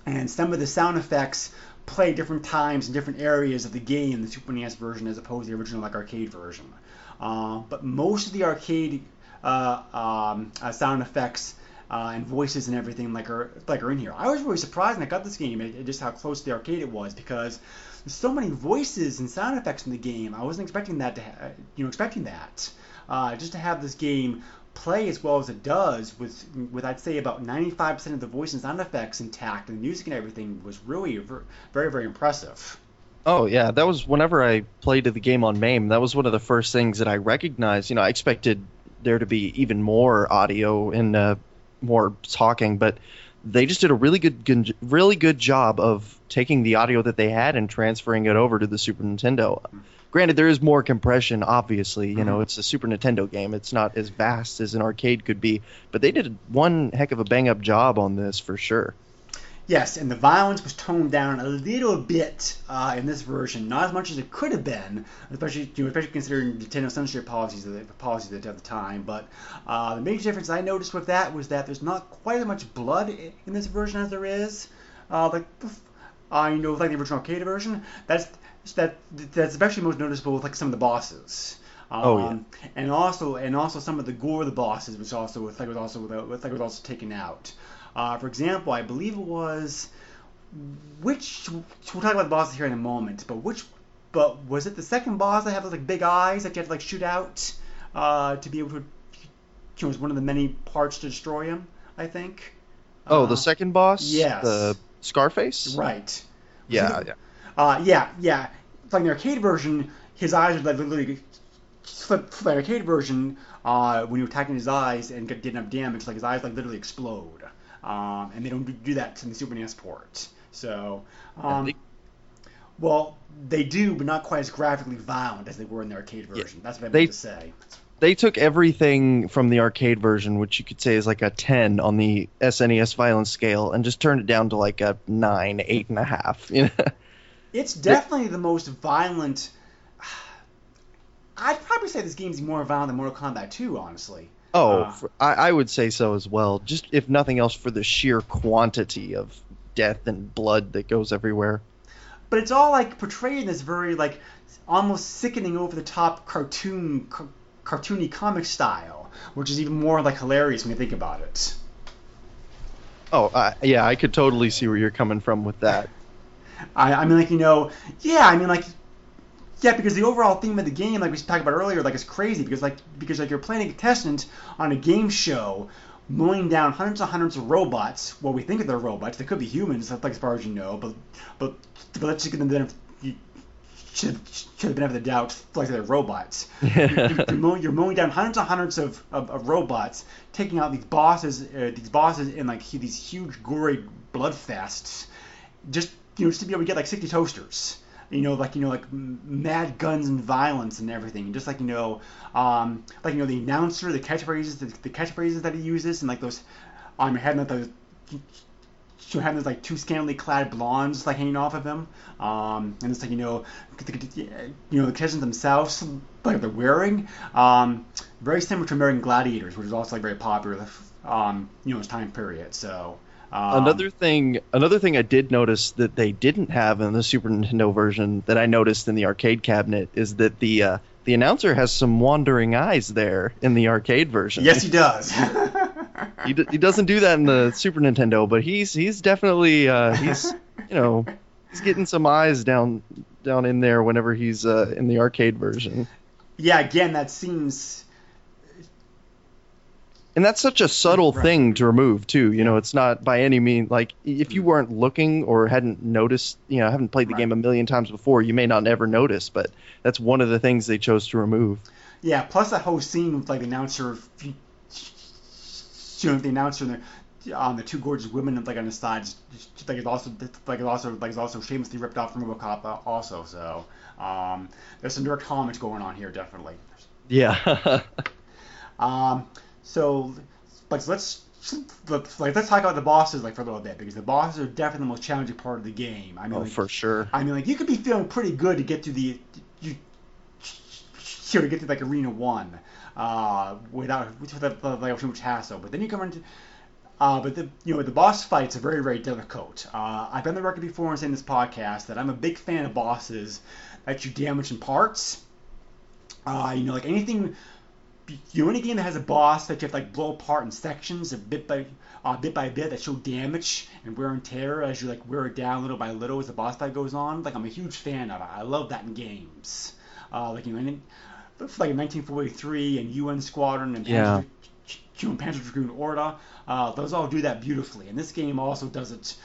Speaker 3: and some of the sound effects play different times in different areas of the game, the Super NES version, as opposed to the original like arcade version. Uh, but most of the arcade uh, um, uh, sound effects uh, and voices and everything like are like are in here. I was really surprised when I got this game at, just how close to the arcade it was because there's so many voices and sound effects in the game. I wasn't expecting that to ha- you know expecting that. Uh, just to have this game play as well as it does with with I'd say about 95% of the voice and sound effects intact and the music and everything was really very very impressive.
Speaker 4: Oh yeah, that was whenever I played the game on MAME. That was one of the first things that I recognized. You know, I expected there to be even more audio and uh, more talking, but they just did a really good, good, really good job of taking the audio that they had and transferring it over to the Super Nintendo. Granted, there is more compression. Obviously, you
Speaker 3: Mm-hmm.
Speaker 4: know, it's a Super Nintendo game. It's not as vast as an arcade could be, but they did one heck of a bang up job on this for sure.
Speaker 3: Yes, and the violence was toned down a little bit uh, in this version, not as much as it could have been, especially you know, especially considering Nintendo censorship policies the, policies at the time. But uh, the major difference I noticed with that was that there's not quite as much blood in this version as there is, uh, like uh, you know, like the original arcade version. That's that that's especially most noticeable with like some of the bosses. Um,
Speaker 4: Oh, yeah.
Speaker 3: And also and also some of the gore of the bosses, which also was like was also was like was also taken out. Uh, for example, I believe it was which we'll talk about the bosses here in a moment, but which but was it the second boss that had like big eyes that you had to like shoot out uh, to be able to know, was one of the many parts to destroy him, I think.
Speaker 4: Oh,
Speaker 3: Uh,
Speaker 4: the second boss,
Speaker 3: yes.
Speaker 4: the Scarface.
Speaker 3: Right.
Speaker 4: Yeah, yeah.
Speaker 3: Uh, yeah, yeah. It's like in the arcade version, his eyes would like literally flip, flip the arcade version. Uh, when you're attacking his eyes and get, enough damage, like his eyes like literally explode. Um, and they don't do- that in the Super NES port. So, um,
Speaker 4: they-
Speaker 3: well, they do, but not quite as graphically violent as they were in the arcade version. That's what I
Speaker 4: They-
Speaker 3: meant to say.
Speaker 4: They took everything from the arcade version, which you could say is like a 10 on the SNES violence scale, and just turned it down to like a 9, 8.5. <laughs> You know?
Speaker 3: It's definitely the most violent. I'd probably say this game's more violent than Mortal Kombat 2, honestly.
Speaker 4: Oh,
Speaker 3: Uh,
Speaker 4: for, I, I would say so as well. Just if nothing else, for the sheer quantity of death and blood that goes everywhere.
Speaker 3: but it's all like portrayed in this very like almost sickening over the top cartoon ca- cartoony comic style which is even more like hilarious when you think about it.
Speaker 4: Oh, uh, yeah, I could totally see where you're coming from with that. <laughs>
Speaker 3: I, I mean like you know yeah i mean like yeah because the overall theme of the game like we talked about earlier like is crazy because like because like you're playing a contestant on a game show mowing down hundreds and hundreds of robots. Well we think of they're robots. They could be humans like as far as you know but but but let's just get them should should have been able to doubt like they're robots <laughs> you're, you're, mowing, you're mowing down hundreds and hundreds of, of, of robots, taking out these bosses, uh, these bosses in like these huge gory bloodfests, just you know just to be able to get like 60 toasters. You know, like you know, like mad guns and violence and everything. And just like you know, um, like you know, the announcer, the catchphrases, the, the catchphrases that he uses, and like those, um, having like those so having those like two scantily clad blondes like hanging off of him, um, and it's like you know, you know the contestants themselves like they're wearing, um, very similar to American Gladiators, which is also like very popular, um, you know, this time period. So um,
Speaker 4: another thing, another thing I did notice that they didn't have in the Super Nintendo version that I noticed in the arcade cabinet is that the uh, the announcer has some wandering eyes there in the arcade version.
Speaker 3: yes, he does. <laughs>
Speaker 4: he, d- he doesn't do that in the Super Nintendo, but he's he's definitely uh, he's you know he's getting some eyes down down in there whenever he's uh, in the arcade version.
Speaker 3: yeah, again, that seems
Speaker 4: And that's such a subtle
Speaker 3: Right.
Speaker 4: thing to remove too. You know, it's not by any means like if you weren't looking or hadn't noticed, you know, I haven't played the
Speaker 3: Right.
Speaker 4: game a million times before, you may not ever notice. But that's one of the things they chose to remove.
Speaker 3: Yeah, plus that whole scene with like the announcer, you know, the announcer and the, um, the two gorgeous women like on the sides, like it's also like it's also like it's also shamelessly ripped off from RoboCop uh, also. So um, there's some direct homage going on here, definitely.
Speaker 4: Yeah. <laughs>
Speaker 3: Um, so like let's like let's talk about the bosses like for a little bit because the bosses are definitely the most challenging part of the game. I mean,
Speaker 4: oh,
Speaker 3: like,
Speaker 4: for sure.
Speaker 3: I mean, like you could be feeling pretty good to get to the you sure to get to like arena one uh, without without like too much hassle. But then you come into uh, but the you know the boss fights are very very difficult. Uh, I've been the record before and saying in this podcast that I'm a big fan of bosses that you damage in parts. Uh, you know, like anything. You know, any game that has a boss that you have to like blow apart in sections, a bit by uh, bit by bit, that show damage and wear and tear as you like wear it down little by little as the boss fight goes on. Like I'm a huge fan of it. I love that in games. Uh, like you know, in, like in 1943 and UN Squadron and. Panzer, know, Panzer Dragoon Orta, uh, those all do that beautifully. And this game also does it.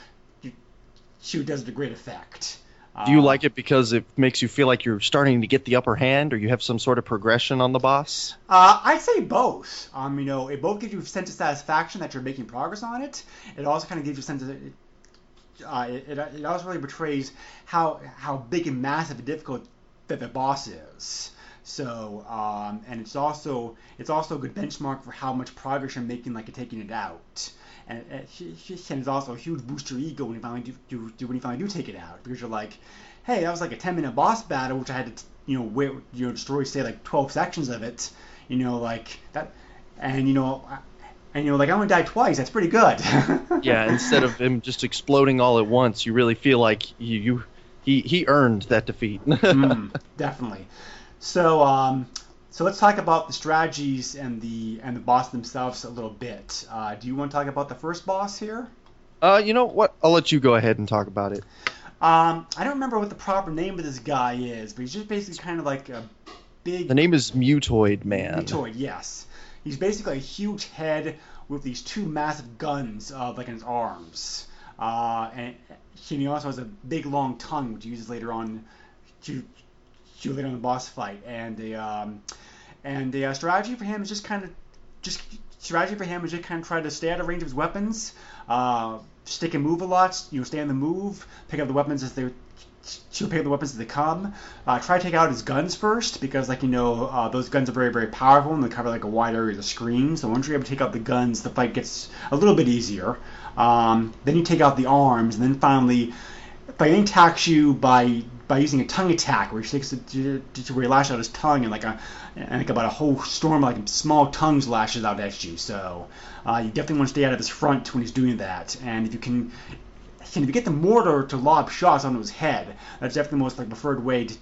Speaker 3: Shoot, does it to great effect.
Speaker 4: Do you
Speaker 3: Uh,
Speaker 4: like it because it makes you feel like you're starting to get the upper hand, or you have some sort of progression on the boss?
Speaker 3: Uh, I'd say both. Um, you know, it both gives you a sense of satisfaction that you're making progress on it. It also kind of gives you a sense of uh, it, it, it also really portrays how how big and massive and difficult that the boss is. So, um, and it's also it's also a good benchmark for how much progress you're making, like taking it out. And, and it's also a huge boost to your ego when you finally do, do, do when you finally do take it out because you're like, hey, that was like a 10 minute boss battle, which I had to you know wait, you know destroy say like 12 sections of it, you know like that, and you know. And you know, like I only died twice. That's pretty good. <laughs>
Speaker 4: yeah, instead of him just exploding all at once, you really feel like you, you he he earned that defeat.
Speaker 3: mm, <laughs> definitely. So um, so let's talk about the strategies and the and the boss themselves a little bit. Uh, do you want to talk about the first boss here?
Speaker 4: Uh, you know what? I'll let you go ahead and talk about it.
Speaker 3: Um, I don't remember what the proper name of this guy is, but he's just basically kind of like a big.
Speaker 4: The name is Mutoid Man.
Speaker 3: Mutoid, yes. He's basically a huge head with these two massive guns, uh, like in his arms. Uh, and he also has a big long tongue, which he uses later on to, to later on the boss fight. And the um, and the uh, strategy for him is just kind of just strategy for him is just kind of try to stay out of range of his weapons, uh, stick and move a lot. You know, stay on the move, pick up the weapons as they to pick up the weapons as they come. Uh, try to take out his guns first because, like you know, uh, those guns are very very powerful and they cover like a wide area of the screen. So once you're able to take out the guns, the fight gets a little bit easier. Um, then you take out the arms, and then finally, if he attacks you by by using a tongue attack, where he takes to, to, where he lashes out his tongue and like a and like about a whole storm of like small tongues lashes out at you. So uh, you definitely want to stay out of his front when he's doing that. And if you can if you get the mortar to lob shots onto his head, that's definitely the most like preferred way to,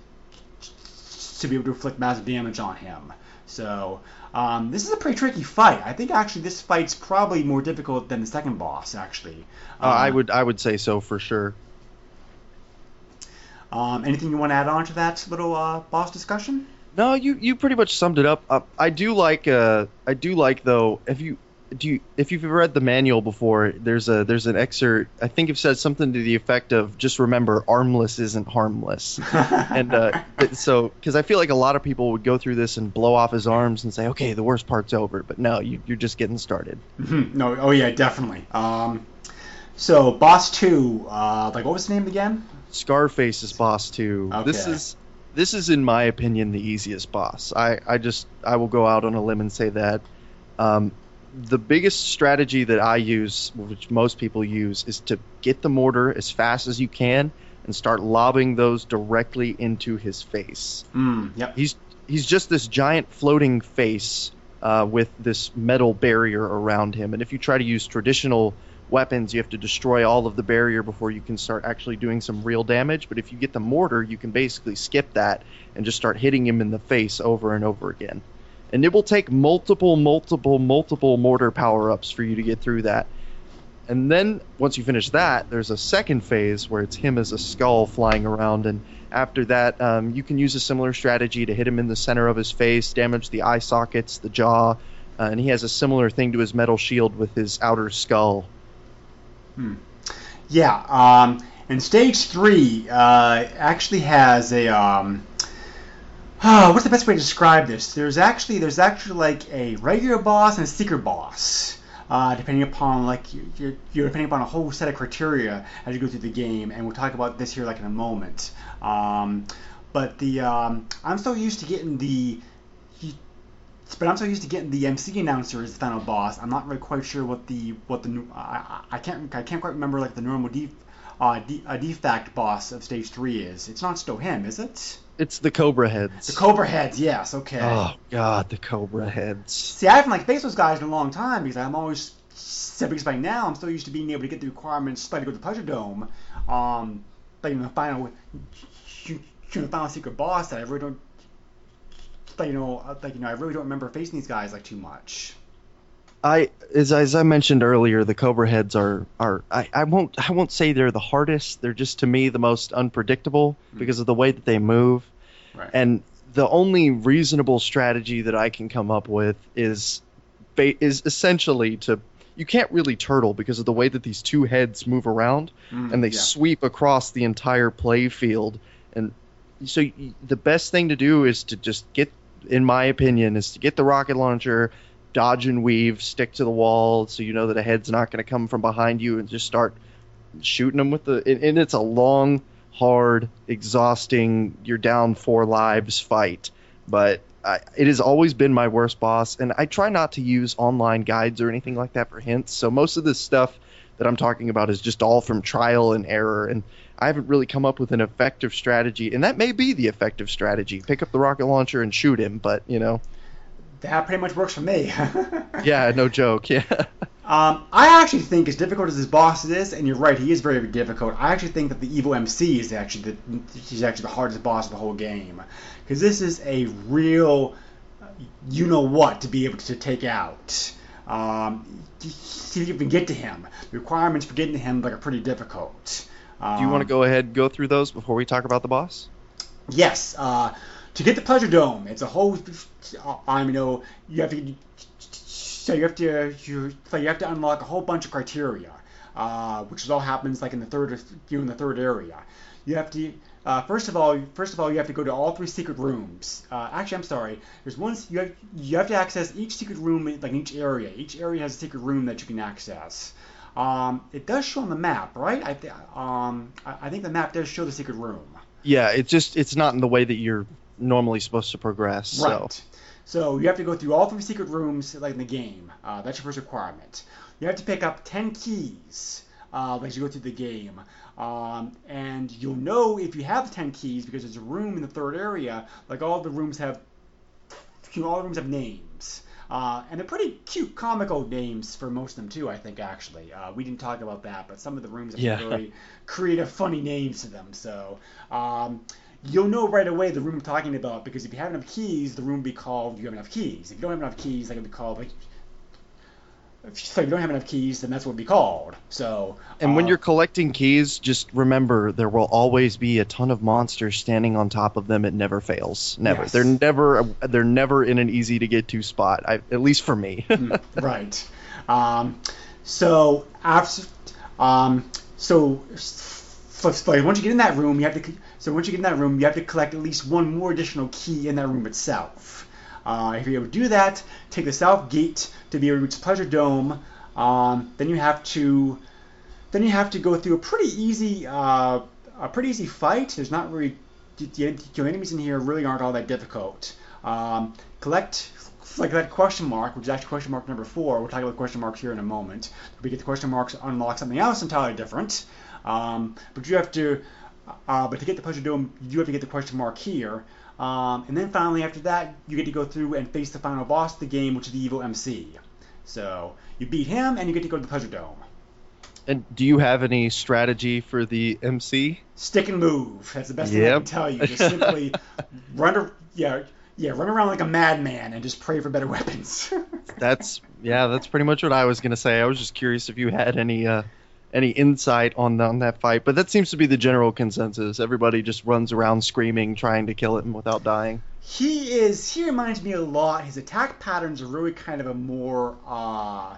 Speaker 3: to be able to inflict massive damage on him. So um, this is a pretty tricky fight. I think actually this fight's probably more difficult than the second boss. Actually,
Speaker 4: uh, I would I would say so for sure.
Speaker 3: Um, anything you want to add on to that little uh, boss discussion?
Speaker 4: No, you, you pretty much summed it up. Uh, I do like uh, I do like though. If you do you, if you've read the manual before, there's a there's an excerpt. I think it says something to the effect of just remember, armless isn't harmless. <laughs> and uh, so because I feel like a lot of people would go through this and blow off his arms and say, okay, the worst part's over. But no, you, you're just getting started.
Speaker 3: Mm-hmm. No, oh yeah, definitely. Um, so boss two, uh, like what was the name again?
Speaker 4: Scarface is boss two. Okay. This is this is in my opinion the easiest boss. I I just I will go out on a limb and say that. Um, the biggest strategy that I use, which most people use, is to get the mortar as fast as you can and start lobbing those directly into his face.
Speaker 3: Mm, yep.
Speaker 4: He's he's just this giant floating face uh, with this metal barrier around him, and if you try to use traditional weapons, you have to destroy all of the barrier before you can start actually doing some real damage. But if you get the mortar, you can basically skip that and just start hitting him in the face over and over again and it will take multiple, multiple, multiple mortar power ups for you to get through that. And then once you finish that, there's a second phase where it's him as a skull flying around, and after that, um, you can use a similar strategy to hit him in the center of his face, damage the eye sockets, the jaw, uh, and he has a similar thing to his metal shield with his outer skull.
Speaker 3: Hmm. Yeah, um, and stage three uh, actually has a um, Oh, <sighs> what's the best way to describe this? There's actually there's actually like a regular boss and a secret boss, uh, depending upon like you're, you're depending upon a whole set of criteria as you go through the game, and we'll talk about this here like in a moment. Um, but the um, I'm so used to getting the but I'm so used to getting the MC announcer as the final boss. I'm not really quite sure what the what the I, I can't I can't quite remember like the normal def, uh, de, uh, defact boss of stage three is. It's not still him, is it?
Speaker 4: It's the Cobra heads.
Speaker 3: The Cobra heads, yes, okay.
Speaker 4: Oh God, the Cobra heads.
Speaker 3: See, I haven't like faced those guys in a long time because I'm always because by now I'm still used to being able to get the requirements like to go to the Pleasure Dome. Um, but in the final, you, you the final secret boss that I really don't. But you know, like you know, I really don't remember facing these guys like too much.
Speaker 4: I as as I mentioned earlier, the Cobra heads are are I, I won't I won't say they're the hardest. They're just to me the most unpredictable mm. because of the way that they move. Right. And the only reasonable strategy that I can come up with is is essentially to you can't really turtle because of the way that these two heads move around mm, and they yeah. sweep across the entire play field and so the best thing to do is to just get in my opinion is to get the rocket launcher dodge and weave, stick to the wall, so you know that a head's not going to come from behind you, and just start shooting them with the. And it's a long, hard, exhausting, you're down four lives fight. But I, it has always been my worst boss, and I try not to use online guides or anything like that for hints. So most of this stuff that I'm talking about is just all from trial and error, and I haven't really come up with an effective strategy. And that may be the effective strategy: pick up the rocket launcher and shoot him. But you know,
Speaker 3: that pretty much works for me. <laughs>
Speaker 4: yeah, no joke. Yeah.
Speaker 3: Um, I actually think, as difficult as this boss is, and you're right, he is very, very difficult. I actually think that the evil MC is actually the he's actually the hardest boss of the whole game, because this is a real, you know what, to be able to take out. Um, you can get to him. The requirements for getting to him like are pretty difficult.
Speaker 4: Um, Do you want to go ahead and go through those before we talk about the boss?
Speaker 3: Yes. Uh, to get the pleasure dome, it's a whole. I you know you have to. So you have to you, so you have to unlock a whole bunch of criteria, uh, which all happens like in the third you know, in the third area. You have to uh, first of all, first of all, you have to go to all three secret rooms. Uh, actually, I'm sorry. There's one. You have you have to access each secret room, like each area. Each area has a secret room that you can access. Um, it does show on the map, right? I, th- um, I, I think the map does show the secret room.
Speaker 4: Yeah, it's just it's not in the way that you're normally supposed to progress.
Speaker 3: Right.
Speaker 4: So.
Speaker 3: So you have to go through all three secret rooms like in the game. Uh, that's your first requirement. You have to pick up 10 keys uh, as you go through the game. Um, and you'll know if you have 10 keys because there's a room in the third area. Like all the rooms have, you know, all the rooms have names. Uh, and they're pretty cute, comical names for most of them too. I think actually, uh, we didn't talk about that, but some of the rooms have
Speaker 4: yeah.
Speaker 3: very <laughs> creative, funny names to them. So um, you'll know right away the room I'm talking about because if you have enough keys, the room will be called you have enough keys. If you don't have enough keys, that can be called like so if you don't have enough keys, then that's what it'd be called. So.
Speaker 4: And
Speaker 3: uh,
Speaker 4: when you're collecting keys, just remember there will always be a ton of monsters standing on top of them. It never fails. Never.
Speaker 3: Yes.
Speaker 4: They're never. They're never in an easy to get to spot. I, at least for me. <laughs>
Speaker 3: right. Um, so after. Um, so, so, so once you get in that room, you have to. So once you get in that room, you have to collect at least one more additional key in that room itself. Uh, if you're able to do that, take the south gate to be able to reach Pleasure Dome. Um, then you have to, then you have to go through a pretty easy, uh, a pretty easy fight. There's not really, the, the enemies in here really aren't all that difficult. Um, collect like that question mark, which is actually question mark number four. We'll talk about question marks here in a moment. If we get the question marks, unlock something else entirely different. Um, but you have to, uh, but to get the pleasure dome, you have to get the question mark here. Um, and then finally, after that, you get to go through and face the final boss of the game, which is the evil MC. So you beat him, and you get to go to the Pleasure Dome.
Speaker 4: And do you have any strategy for the MC?
Speaker 3: Stick and move. That's the best thing I can tell you. Just <laughs> simply run, ar- yeah, yeah, run around like a madman and just pray for better <laughs> weapons.
Speaker 4: That's yeah. That's pretty much what I was gonna say. I was just curious if you had any uh, any insight on on that fight, but that seems to be the general consensus. Everybody just runs around screaming, trying to kill him without dying.
Speaker 3: He is. He reminds me a lot. His attack patterns are really kind of a more, uh,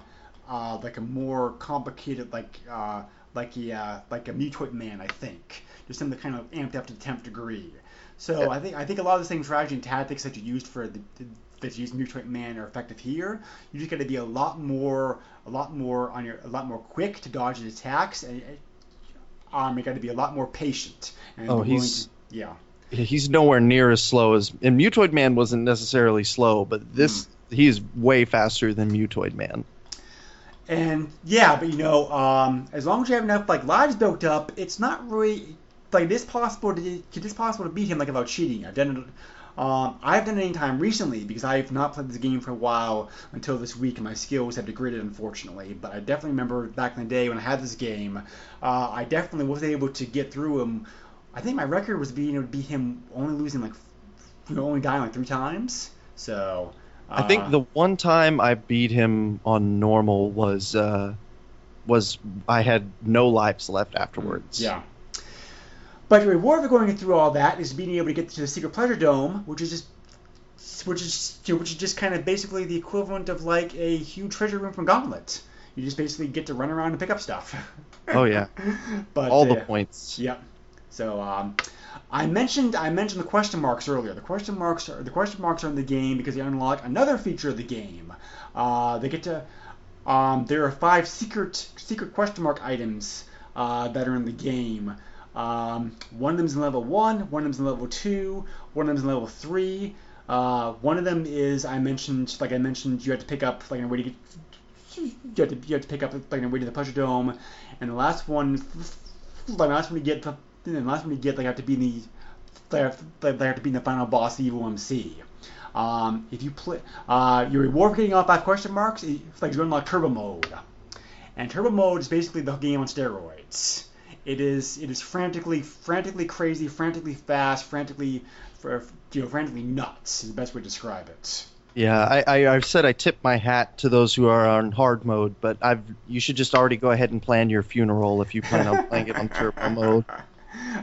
Speaker 3: uh, like a more complicated, like, uh, like a, uh, like a Mutoid Man, I think. Just something kind of amped up to the tenth degree. So I think I think a lot of the same strategy and tactics that you used for the, the that you use in Mutoid Man are effective here. You just got to be a lot more, a lot more on your, a lot more quick to dodge his attacks, and um, you got to be a lot more patient. And
Speaker 4: Oh, he's-
Speaker 3: to- yeah.
Speaker 4: He's nowhere near as slow as and Mutoid Man wasn't necessarily slow, but this he's way faster than Mutoid Man.
Speaker 3: And yeah, but you know, um, as long as you have enough like lives built up, it's not really like it is possible to it is possible to beat him like without cheating. I've done it. Um, I haven't done it any time recently because I've not played this game for a while until this week, and my skills have degraded unfortunately. But I definitely remember back in the day when I had this game, uh, I definitely was able to get through him. I think my record was being able to beat him only losing like you know, only dying like three times. So
Speaker 4: I think
Speaker 3: uh,
Speaker 4: the one time I beat him on normal was uh, was I had no lives left afterwards.
Speaker 3: Yeah. But the reward for going through all that is being able to get to the Secret Pleasure Dome, which is just, which is, which is just kind of basically the equivalent of like a huge treasure room from Gauntlet. You just basically get to run around and pick up stuff. <laughs>
Speaker 4: Oh yeah, <laughs>
Speaker 3: but
Speaker 4: all
Speaker 3: uh,
Speaker 4: the points.
Speaker 3: Yep. So um, I mentioned I mentioned the question marks earlier. The question marks are the question marks are in the game because they unlock another feature of the game. Uh, they get to um, there are five secret secret question mark items uh, that are in the game. Um, one of them's in level one, one of them's in level two, one of them's in level three. Uh, one of them is I mentioned, like I mentioned, you have to pick up like a way to get. You have to, you have to pick up like a way to the pleasure dome, and the last one, like the last one to get, the last one to get, like have to be in the, they have, they have to be in the final boss, Evil MC. Um, if you play, uh, your reward for getting all five question marks, it's like going like turbo mode, and turbo mode is basically the game on steroids. It is it is frantically frantically crazy, frantically fast, frantically you know frantically nuts is the best way to describe it.
Speaker 4: Yeah, I, I I've said I tip my hat to those who are on hard mode, but I've you should just already go ahead and plan your funeral if you plan on playing it on turbo <laughs> mode.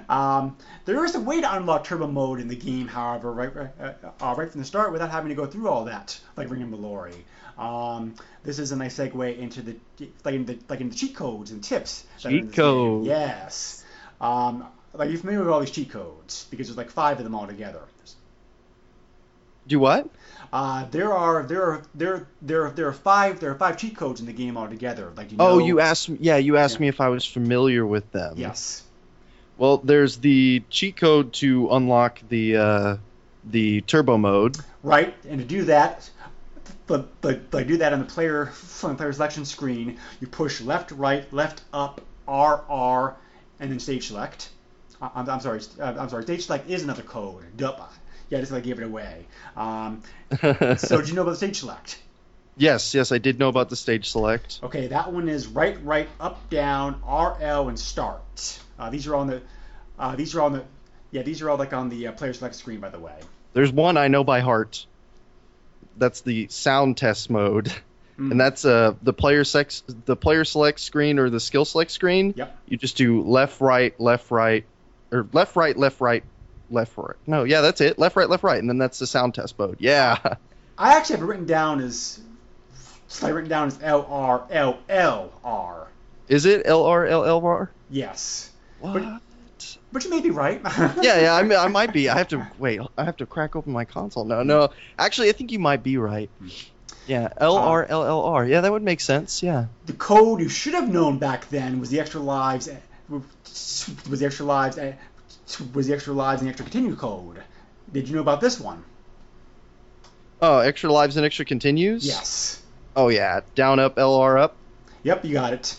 Speaker 3: Um, there is a way to unlock turbo mode in the game, however, right, uh, uh, right from the start without having to go through all that, like Ring of Meloria. Um, this is a nice segue into the like in the like in the cheat codes and tips.
Speaker 4: Cheat codes.
Speaker 3: Yes. Um, like you're familiar with all these cheat codes because there's like five of them all together.
Speaker 4: Do what?
Speaker 3: Uh, there are there are there there there are five there are five cheat codes in the game altogether. Like you
Speaker 4: oh, you asked me. Yeah, you asked
Speaker 3: Yeah.
Speaker 4: me if I was familiar with them.
Speaker 3: Yes.
Speaker 4: Well, there's the cheat code to unlock the uh, the turbo mode.
Speaker 3: Right, and to do that, but but but do that on the player on the player selection screen, you push left, right, left, up, R, R, and then stage select. I'm, I'm sorry, uh, I'm sorry. Stage select is another code. Duh. Yeah, just like gave it away. Um, <laughs> so did you know about the stage select?
Speaker 4: yes, yes, I did know about the stage select.
Speaker 3: Okay, that one is right, right, up, down, R, L, and start. Uh, these are on the, uh, these are on the, yeah, these are all like on the uh, player select screen, by the way.
Speaker 4: There's one I know by heart. That's the sound test mode, <laughs>
Speaker 3: Mm.
Speaker 4: and that's uh the player sex the player select screen or the skill select screen.
Speaker 3: Yep.
Speaker 4: You just do left, right, left, right, or left, right, left, right, left, right. No, yeah, that's it. Left, right, left, right, and then that's the sound test mode. Yeah. <laughs>
Speaker 3: I actually have it written down as, like written down as L R L L R.
Speaker 4: Is it L R L L R?
Speaker 3: Yes,
Speaker 4: What?
Speaker 3: but you may be right. <laughs>
Speaker 4: yeah, yeah, I, I might be. I have to wait. I have to crack open my console. No, no. Actually, I think you might be right. Hmm. Yeah, uh, L R L L R. Yeah, that would make sense. Yeah.
Speaker 3: the code you should have known back then was the extra lives, eh, was the extra lives, eh, was the extra lives and the extra continue code. Did you know about this one?
Speaker 4: Oh, extra lives and extra continues.
Speaker 3: Yes.
Speaker 4: Oh yeah, down up L R up.
Speaker 3: Yep, you got it.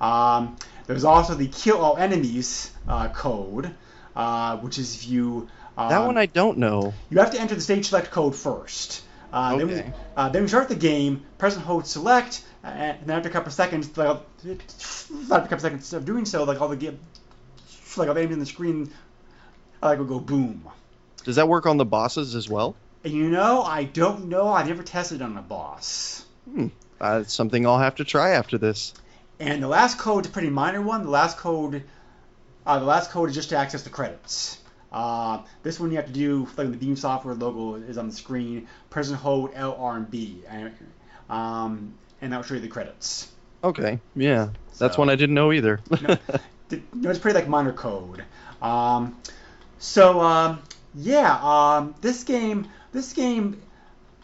Speaker 3: Um, there's also the kill all enemies uh, code, uh, which is if you. Um,
Speaker 4: That one I don't know.
Speaker 3: You have to enter the stage select code first. Uh, then,
Speaker 4: Okay.
Speaker 3: we, uh, then we start the game. Press and hold select, uh, and then after a couple of seconds, like, after a couple of seconds of doing so, like all the game, like all the on the screen, uh, like will go boom.
Speaker 4: Does that work on the bosses as well?
Speaker 3: You know, I don't know. I've never tested on a boss.
Speaker 4: Uh, it's something I'll have to try after this.
Speaker 3: And the last code is a pretty minor one. The last code, uh, the last code is just to access the credits. Uh, this one you have to do, like the Beam Software logo is on the screen. Press and hold L, R, and B, and, um, and that will show you the credits.
Speaker 4: Okay. Yeah. That's
Speaker 3: So-
Speaker 4: one I didn't know either. <laughs>
Speaker 3: No, no, it's pretty like minor code. Um, so um, yeah, um, this game, this game,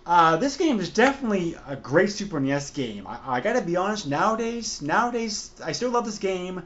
Speaker 3: uh, this game is definitely a great Super NES game. I, I gotta be honest. Nowadays, nowadays, I still love this game,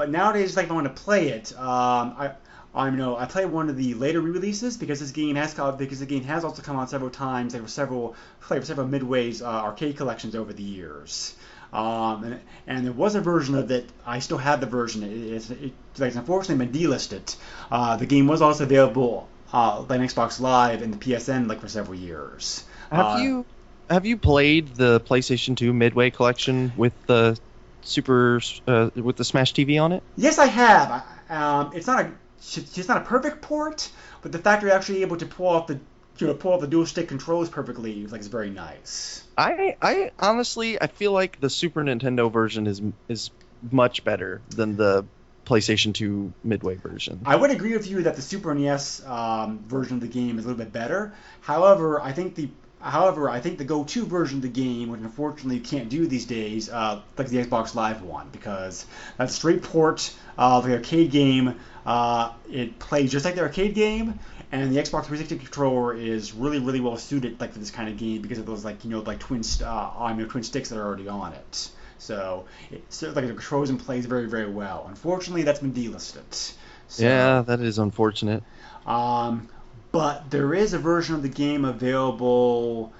Speaker 3: but nowadays, like, if I want to play it, um, I. I know I played one of the later re-releases because this game has because the game has also come out several times. There were several like several Midway's uh, arcade collections over the years. Um, and, and there was a version of it. I still have the version. It, it's it, like, unfortunately been delisted. Uh, the game was also available uh, on Xbox Live and the PSN like for several years.
Speaker 4: have
Speaker 3: Uh,
Speaker 4: you have you played the PlayStation 2 Midway collection with the Super uh, with the Smash TV on it?
Speaker 3: Yes, I have. Um, it's not a it's not a perfect port, but the fact you're actually able to pull off the you know, pull off the dual stick controls perfectly like is very nice.
Speaker 4: I I honestly I feel like the Super Nintendo version is is much better than the PlayStation 2 Midway version.
Speaker 3: I would agree with you that the Super NES um, version of the game is a little bit better. However, I think the however I think the go-to version of the game, which unfortunately you can't do these days, uh, like the Xbox Live one, because that's a straight port of the arcade game. Uh, it plays just like the arcade game, and the Xbox 360 controller is really really well suited like for this kind of game because of those like you know like twin st- uh, I mean, twin sticks that are already on it. So it so, like the controls and plays very very well. Unfortunately, that's been delisted. So,
Speaker 4: yeah, that is unfortunate.
Speaker 3: Um, but there is a version of the game available.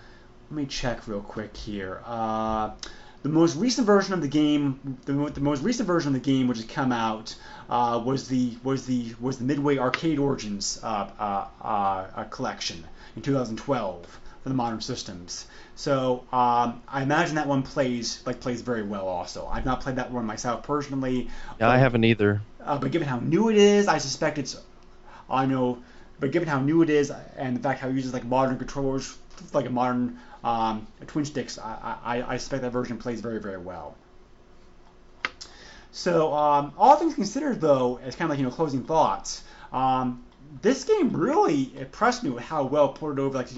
Speaker 3: Let me check real quick here. Uh, the most recent version of the game, the, the most recent version of the game, which has come out, uh, was the was the was the Midway Arcade Origins uh, uh, uh collection in 2012 for the modern systems. So um, I imagine that one plays like plays very well. Also, I've not played that one myself personally.
Speaker 4: Yeah, but, I haven't either.
Speaker 3: Uh, but given how new it is, I suspect it's. I know, but given how new it is and the fact how it uses like modern controllers, like a modern um, twin sticks, I, I, I suspect that version plays very very well. So um, all things considered, though, as kind of like you know closing thoughts, um, this game really impressed me with how well ported over like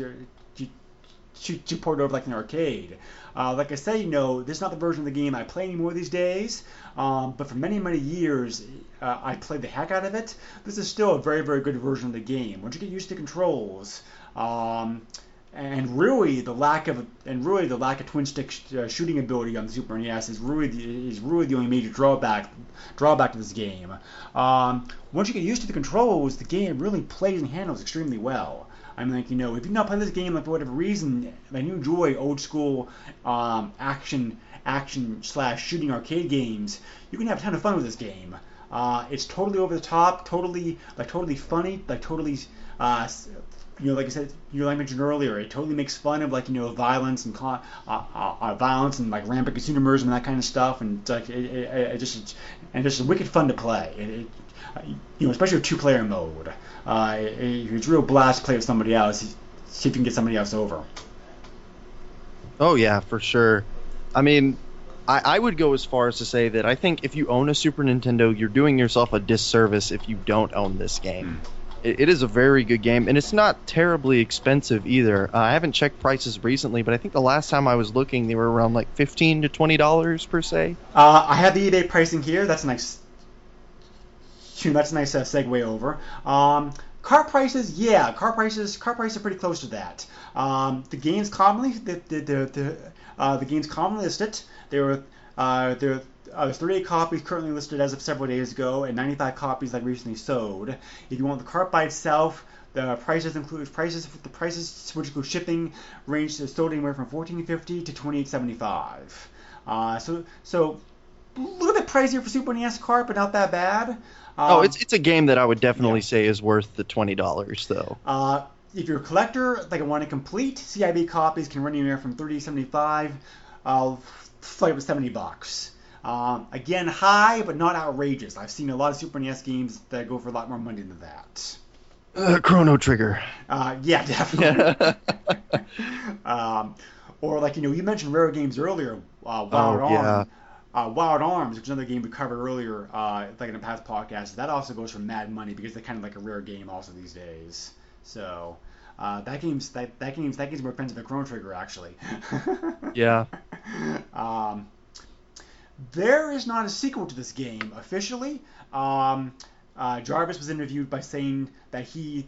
Speaker 3: to, to port over like an arcade. Uh, like I said, you know, this is not the version of the game I play anymore these days, um, but for many, many years, uh, I played the heck out of it. This is still a very, very good version of the game. Once you get used to controls, um, and really the lack of and really the lack of twin stick sh- uh, shooting ability on the Super NES is really the, is really the only major drawback drawback to this game. Um, once you get used to the controls, the game really plays and handles extremely well. I'm like, you know, if you've not played this game, like for whatever reason, and you enjoy old school um, action action slash shooting arcade games, you can have a ton of fun with this game. Uh, it's totally over the top, totally like totally funny, like totally, uh, you know, like I said, you like I mentioned earlier, it totally makes fun of like you know violence and uh, uh, uh, violence and like rampant consumerism and that kind of stuff, and it's like it, it, it just and just wicked fun to play. It, you know, especially with two-player mode. Uh, it, it's real blast to play with somebody else. See if you can get somebody else over.
Speaker 4: Oh yeah, for sure. I mean, I, I would go as far as to say that I think if you own a Super Nintendo, you're doing yourself a disservice if you don't own this game. Mm. It, it is a very good game, and it's not terribly expensive either. Uh, I haven't checked prices recently, but I think the last time I was looking, they were around like fifteen to twenty dollars per se.
Speaker 3: Uh, I have the eBay pricing here. That's a nice <laughs> that's a nice uh, segue over. Um, car prices, yeah, car prices, car prices are pretty close to that. Um, the games commonly, the the the, the, uh, the games commonly listed, there were uh, there. Uh, 38 copies currently listed as of several days ago, and 95 copies that recently sold. If you want the cart by itself, the prices include prices the prices which include shipping range to sold anywhere from 14.50 to 28.75. Uh, so so a little bit pricier for Super NES cart, but not that bad.
Speaker 4: Oh, um, oh, it's it's a game that I would definitely yeah. say is worth the twenty dollars though.
Speaker 3: Uh, if you're a collector, like I want to complete, CIB copies can run anywhere from thirty seventy five, uh, flight with seventy bucks. Um, again, high but not outrageous. I've seen a lot of Super NES games that go for a lot more money than that.
Speaker 4: Uh, Chrono Trigger.
Speaker 3: Uh, yeah, <laughs> definitely. <laughs> um, or like you know, you mentioned rare games earlier. Uh, Wild oh, Arm. Yeah. Uh, Wild Arms, which is another game we covered earlier, uh, like in a past podcast, that also goes for mad money because they're kind of like a rare game also these days. So uh, that game's that, that game's that game's more expensive than Chrono Trigger actually. <laughs>
Speaker 4: yeah.
Speaker 3: Um, there is not a sequel to this game officially. Um, uh, Jarvis was interviewed by saying that he,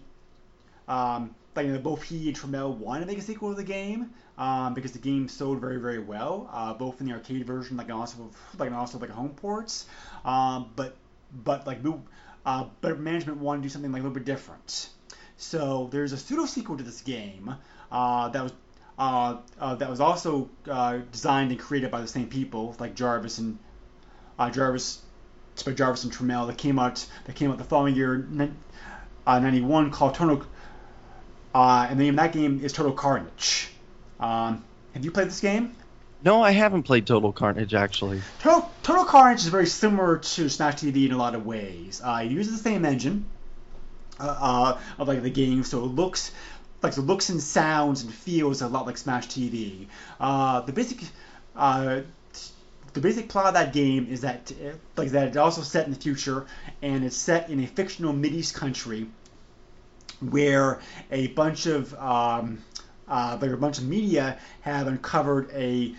Speaker 3: um, like you know, both he and Turmell wanted to make a sequel to the game um, because the game sold very very well, uh, both in the arcade version, like also like also like home ports. Um, but but like uh, but management wanted to do something like a little bit different. So there's a pseudo sequel to this game uh, that was uh, uh, that was also uh, designed and created by the same people, like Jarvis and uh, Jarvis, by Jarvis and Turmell. That came out that came out the following year, uh, '91, called Total. Uh, and the name of that game is Total Carnage. Um, have you played this game?
Speaker 4: No, I haven't played Total Carnage actually.
Speaker 3: Total, Total Carnage is very similar to Smash TV in a lot of ways. Uh, it uses the same engine uh, uh, of like the game, so it looks like the looks and sounds and feels a lot like Smash TV. Uh, the basic uh, the basic plot of that game is that like that it's also set in the future and it's set in a fictional Mideast country where a bunch of um, uh, like a bunch of media have uncovered a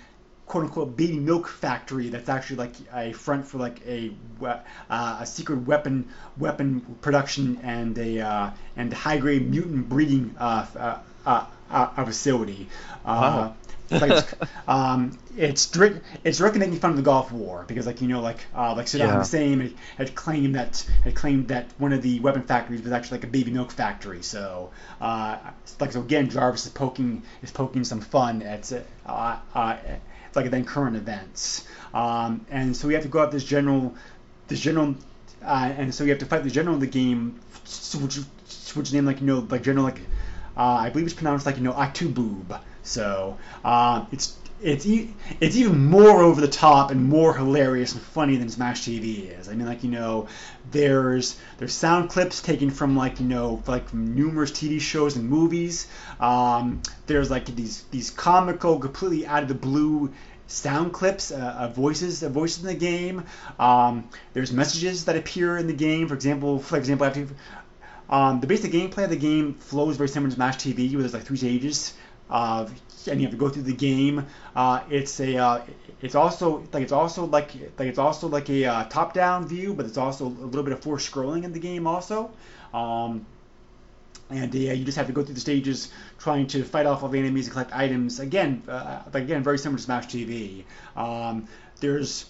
Speaker 3: quote unquote baby milk factory that's actually like a front for like a uh, a secret weapon weapon production and a uh, and high grade mutant breeding uh, uh, uh, uh facility. Wow. It's like <laughs> um, it's direct, it's directly making fun of the Gulf War because like you know like uh, like Saddam
Speaker 4: Yeah.
Speaker 3: Hussein had, had claimed that had claimed that one of the weapon factories was actually like a baby milk factory. So uh, like so again Jarvis is poking is poking some fun at uh, uh, like then current events. Um, and so we have to go out this general this general uh, and so you have to fight the general of the game, which which name like you know like general like uh, I believe it's pronounced like you know Atuboob. So uh, it's it's e- it's even more over the top and more hilarious and funny than Smash TV is. I mean like you know there's there's sound clips taken from like you know like numerous TV shows and movies. Um, there's like these these comical completely out of the blue sound clips uh, of voices of voices in the game. Um, there's messages that appear in the game. For example, for example, after um, the basic gameplay of the game flows very similar to Smash TV, where there's like three stages, uh, and you have to go through the game. Uh, it's a uh, it's also like it's also like like it's also like a uh, top-down view, but it's also a little bit of forced scrolling in the game also. Um, and uh, you just have to go through the stages trying to fight off all the enemies and collect items. Again, uh, again, very similar to Smash TV. Um, there's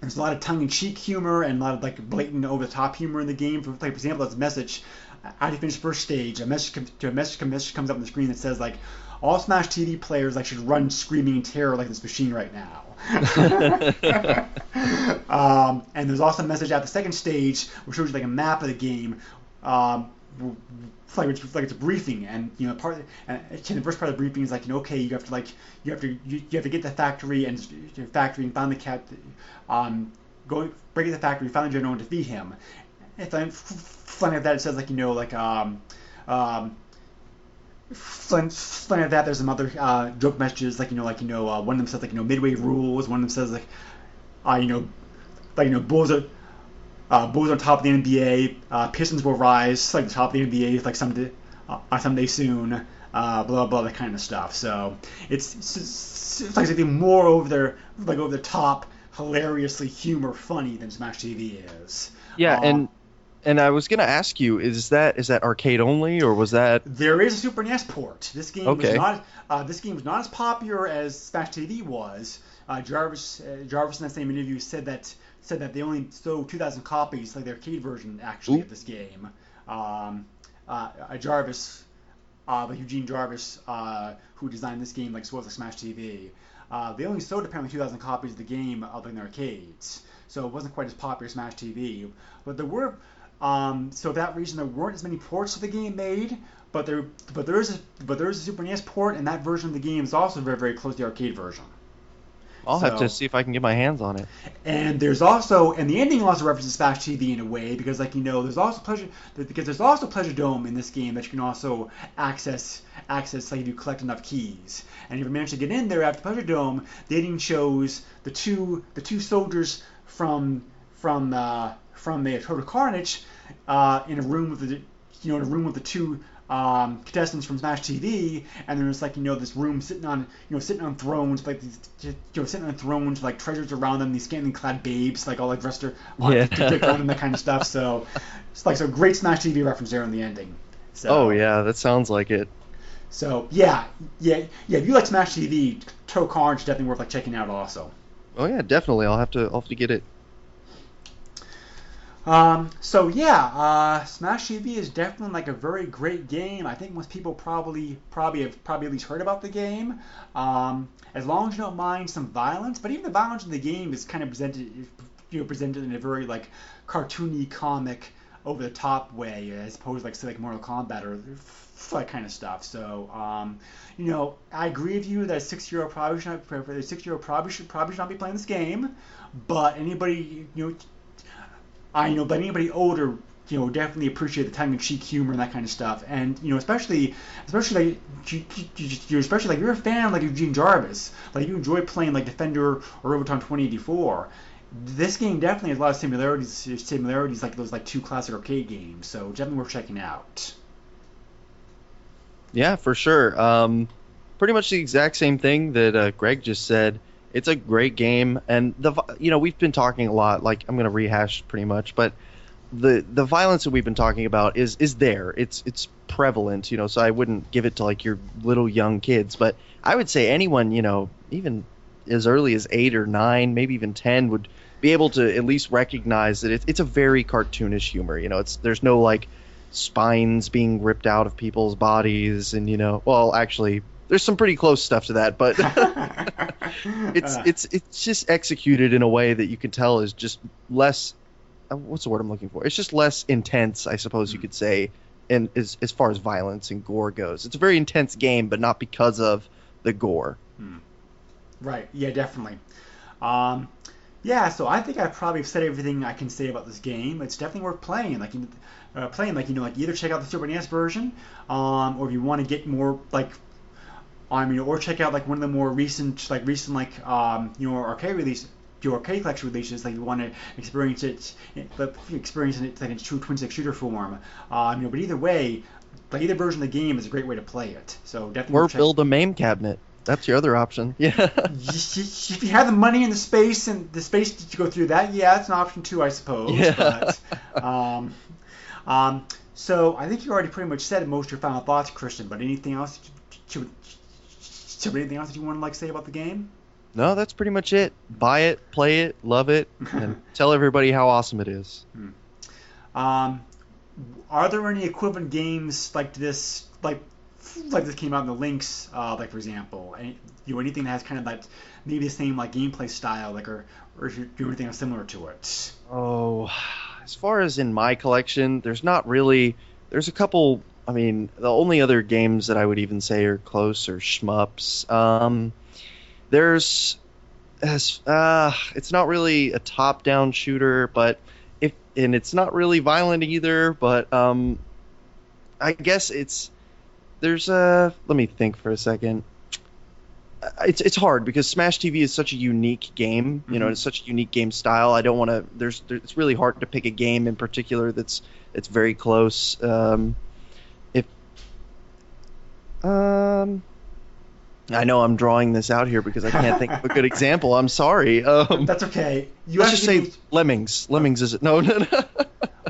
Speaker 3: there's a lot of tongue-in-cheek humor and a lot of like blatant over-the-top humor in the game. For, like, for example, there's a message after you finish the first stage, a message a message, a message comes up on the screen that says like, "All Smash TV players like should run screaming in terror like this machine right now." <laughs> um, and there's also a message at the second stage which shows you like a map of the game. Um, like it's like it's a briefing, and you know part and the first part of the briefing is like you know okay you have to like you have to you, you have to get the factory and your factory and find the cat, um, go break into the factory, find the general and defeat him. If I'm funny at that, it says like you know like um um. Funny at that, there's some other uh, joke messages like you know like you know uh, one of them says like you know midway rules, one of them says like uh, you know like you know Bulls are uh, Bulls on top of the NBA. Uh, Pistons will rise like the top of the NBA like someday, uh, someday soon. Uh, blah blah that kind of stuff. So it's, it's, it's like something more over there, like over the top, hilariously humor funny than Smash TV is.
Speaker 4: Yeah, and and I was gonna ask you, is that is that arcade only or was that?
Speaker 3: There is a Super NES port. This game was not uh, this game was not as popular as Smash TV was. Uh, Jarvis uh, Jarvis in that same interview said that said that they only sold 2,000 copies, like the arcade version actually
Speaker 4: Ooh.
Speaker 3: of this game. Um, uh, uh, Jarvis, uh, like Eugene Jarvis, uh, who designed this game, like as well as like Smash TV. Uh, they only sold apparently 2,000 copies of the game other than arcades, so it wasn't quite as popular as Smash TV. But there were, um, so for that reason, there weren't as many ports of the game made. But there, but there is a, but there is a Super NES port, and that version of the game is also very, very close to the arcade version.
Speaker 4: I'll have to see if I can get my hands on it.
Speaker 3: And there's also, and the ending also references Smash TV in a way because, like you know, there's also pleasure because there's also Pleasure Dome in this game that you can also access access like if you collect enough keys. And if you manage to get in there after Pleasure Dome, the ending shows the two the two soldiers from from uh, from the Total Carnage uh, in a room with the you know in a room with the two um, contestants from Smash TV, and there's like you know this room sitting on you know sitting on thrones like these you know sitting on thrones like treasures around them these scantily clad babes like all like dressed ar-
Speaker 4: Yeah.
Speaker 3: them that kind of stuff. So <laughs> it's like so great Smash TV reference there in the ending. So,
Speaker 4: Oh yeah, that sounds like it.
Speaker 3: So yeah, yeah, yeah. If you like Smash TV, Total Carnage definitely worth like checking out also.
Speaker 4: Oh yeah, definitely. I'll have to I'll have to get it.
Speaker 3: Um, so yeah, uh, Smash TV is definitely like a very great game. I think most people probably probably have probably at least heard about the game. Um, as long as you don't mind some violence, but even the violence in the game is kind of presented, you know, presented in a very like cartoony, comic, over the top way, as opposed to like say like Mortal Kombat or that kind of stuff. So, um, you know, I agree with you that a six year old probably should not, six year old probably should probably should not be playing this game. But anybody, you know, I know, but anybody older, you know, definitely appreciate the tongue-in-cheek humor and that kind of stuff. And you know, especially, especially like, you, you, you, especially like you're a fan like Eugene Jarvis, like you enjoy playing like Defender or Robotron 2084. This game definitely has a lot of similarities, similarities like those like two classic arcade games. So definitely worth checking out.
Speaker 4: Yeah, for sure. Um, pretty much the exact same thing that uh, Greg just said. It's a great game, and the you know we've been talking a lot. Like I'm gonna rehash pretty much, but the the violence that we've been talking about is is there. It's it's prevalent, you know. So I wouldn't give it to like your little young kids, but I would say anyone, you know, even as early as eight or nine, maybe even ten, would be able to at least recognize that it's it's a very cartoonish humor. You know, it's there's no like spines being ripped out of people's bodies, and you know, well, actually, there's some pretty close stuff to that, but <laughs> it's it's it's just executed in a way that you can tell is just less. uh, What's the word I'm looking for? It's just less intense, I suppose you could say, and as as far as violence and gore goes, it's a very intense game, but not because of the gore.
Speaker 3: Right. Yeah, definitely. Um, yeah, so I think I probably have said everything I can say about this game. It's definitely worth playing. Like, you- uh, playing, like you know, like either check out the Super NES version, um, or if you want to get more like, I mean, or check out like one of the more recent, like recent, like um, you know, arcade release, your arcade collection releases. Like you want to experience it, but experience it like in true twin stick shooter form. Um, you know, but either way, like either version of the game is a great way to play it. So definitely
Speaker 4: Or
Speaker 3: check-
Speaker 4: build a MAME cabinet. That's your other option. <laughs> Yeah.
Speaker 3: if you have the money and the space and the space to go through that, yeah, it's an option too, I suppose.
Speaker 4: Yeah.
Speaker 3: But, um, um, so I think you already pretty much said most of your final thoughts, Christian. But anything else? To, there anything else that you want to like say about the game?
Speaker 4: no, that's pretty much it. Buy it, play it, love it, and <laughs> tell everybody how awesome it is.
Speaker 3: Um, are there any equivalent games like this, like like this came out in the Lynx, uh, like for example, any, you know, anything that has kind of like maybe the same like gameplay style, like or or if you do anything similar to it?
Speaker 4: Oh, as far as in my collection, there's not really. There's a couple. I mean, the only other games that I would even say are close are shmups. Um, there's, as uh, it's not really a top-down shooter, but if and it's not really violent either. But um, I guess it's there's a. Let me think for a second. It's it's hard because Smash TV is such a unique game. You know,
Speaker 3: Mhm.
Speaker 4: it's such a unique game style. I don't want to. There's, there, it's really hard to pick a game in particular that's that's very close. Um, um, I know I'm drawing this out here because I can't think of a good example. I'm sorry. Um,
Speaker 3: That's okay. You
Speaker 4: let's just say Lemmings. Lemmings is it? No, no, no.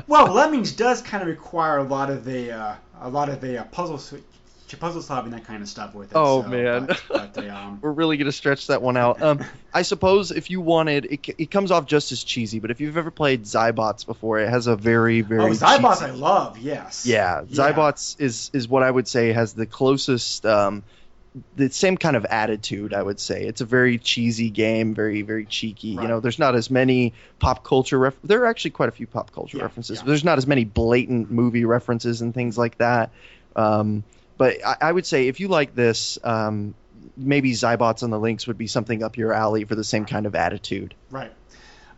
Speaker 3: well, Lemmings does kind of require a lot of the uh, a lot of the uh, puzzle puzzle solving that kind of stuff with it.
Speaker 4: Oh,
Speaker 3: so,
Speaker 4: man.
Speaker 3: but, but um, <laughs>
Speaker 4: We're really gonna stretch that one out. Um, <laughs> I suppose if you wanted, it, it comes off just as cheesy. But if you've ever played Xybots before, it has a very, very
Speaker 3: oh, Xybots I love. Yes.
Speaker 4: Yeah, Xybots is is what I would say has the closest, um, the same kind of attitude. I would say it's a very cheesy game, very very cheeky.
Speaker 3: Right.
Speaker 4: You know, there's not as many pop culture. Ref- there are actually quite a few pop culture
Speaker 3: Yeah,
Speaker 4: references.
Speaker 3: yeah.
Speaker 4: But there's not as many blatant movie references and things like that. Um, but I, I would say if you like this, um, maybe Xybots on the Lynx would be something up your alley for the same kind of attitude.
Speaker 3: Right.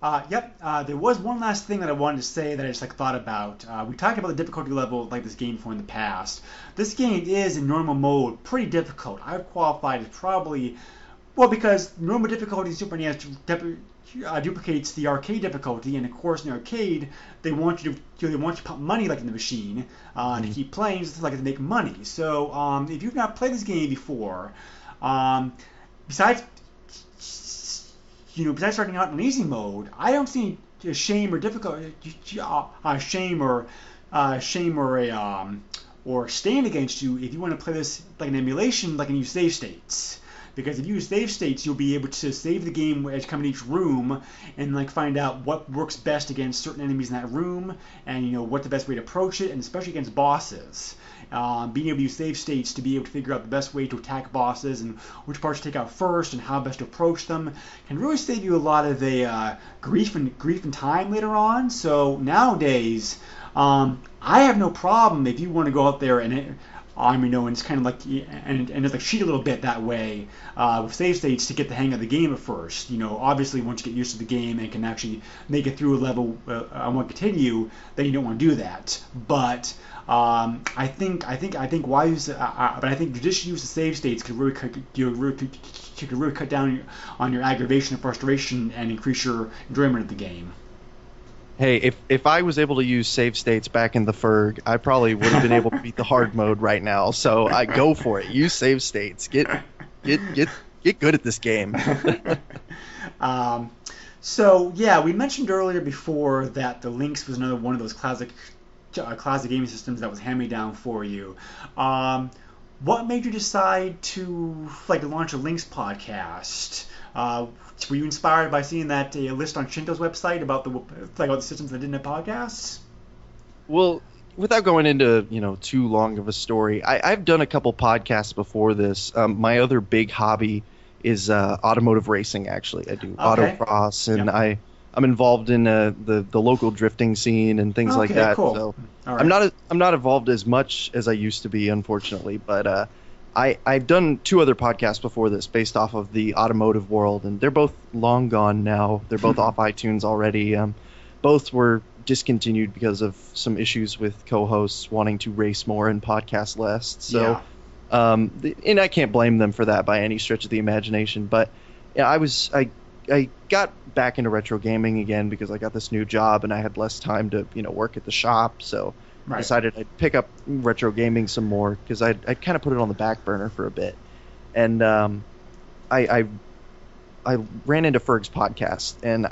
Speaker 3: Uh, yep. Uh, there was one last thing that I wanted to say that I just like thought about. Uh, we talked about the difficulty level like this game for in the past. This game is in normal mode pretty difficult. I've qualified as probably well because normal difficulty Super NES uh, duplicates the arcade difficulty, and of course in the arcade they want you to you they want you to pump money like in the machine uh, to keep playing, just like to make money. So um, if you've not played this game before, um, besides you know, besides starting out in easy mode, I don't see a shame or difficulty, uh, shame or uh, shame or a um, or stand against you if you want to play this like an emulation, like and use save states. Because if you use save states, you'll be able to save the game as in each room and like find out what works best against certain enemies in that room, and you know what the best way to approach it, and especially against bosses. Um, being able to use save states to be able to figure out the best way to attack bosses and which parts to take out first and how best to approach them can really save you a lot of the uh, grief and grief and time later on. So nowadays, um, I have no problem if you want to go out there and. Um, you know, and it's kind of like and, and it's like cheat a little bit that way uh, with save states to get the hang of the game at first. You know, obviously once you get used to the game and can actually make it through a level uh, and want to continue, then you don't want to do that. But um, I think I think I think why use uh, uh, but I think judicious use of save states could really cut, you really, could really cut down on your aggravation and frustration and increase your enjoyment of the game.
Speaker 4: Hey, if if I was able to use save states back in the Ferg, I probably would have been able to beat the hard mode right now. So I go for it. Use save states. Get get get get good at this game. <laughs>
Speaker 3: um, So yeah, we mentioned earlier before that the Lynx was another one of those classic uh, classic gaming systems that was hand me down for you. Um, what made you decide to like launch a Lynx podcast? Uh, were you inspired by seeing that uh, list on Shinto's website about the like about the systems that didn't have podcasts?
Speaker 4: Well, without going into you know too long of a story, I, have done a couple podcasts before this. Um, my other big hobby is uh, automotive racing. Actually, I do okay. autocross, and yep. I I'm involved in uh, the the local drifting scene and things
Speaker 3: okay,
Speaker 4: like that.
Speaker 3: Cool.
Speaker 4: So right. I'm not I'm not involved as much as I used to be, unfortunately. But uh, I I've done two other podcasts before this based off of the automotive world, and they're both long gone now. They're both <laughs> off iTunes already. Um, both were discontinued because of some issues with co-hosts wanting to race more and podcast less. So.
Speaker 3: Yeah.
Speaker 4: Um, and I can't blame them for that by any stretch of the imagination. But yeah, I was I I got back into retro gaming again because I got this new job and I had less time to you know work at the shop. So right. I decided I'd pick up retro gaming some more because I'd, I'd kind of put it on the back burner for a bit. And um, I, I I ran into Ferg's podcast and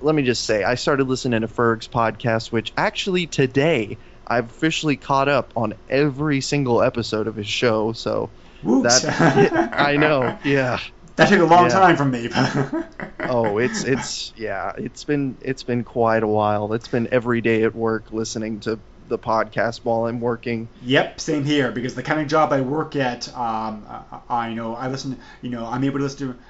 Speaker 4: let me just say I started listening to Ferg's podcast, which actually today I've officially caught up on every single episode of his show. So
Speaker 3: Whoops.
Speaker 4: that I know, yeah. <laughs>
Speaker 3: That took a long yeah. time from me. <laughs>
Speaker 4: oh, it's it's yeah, it's been it's been quite a while. It's been every day at work listening to the podcast while I'm working.
Speaker 3: Yep, same here. Because the kind of job I work at, um, I, I know I listen. You know, I'm able to listen to. <sighs>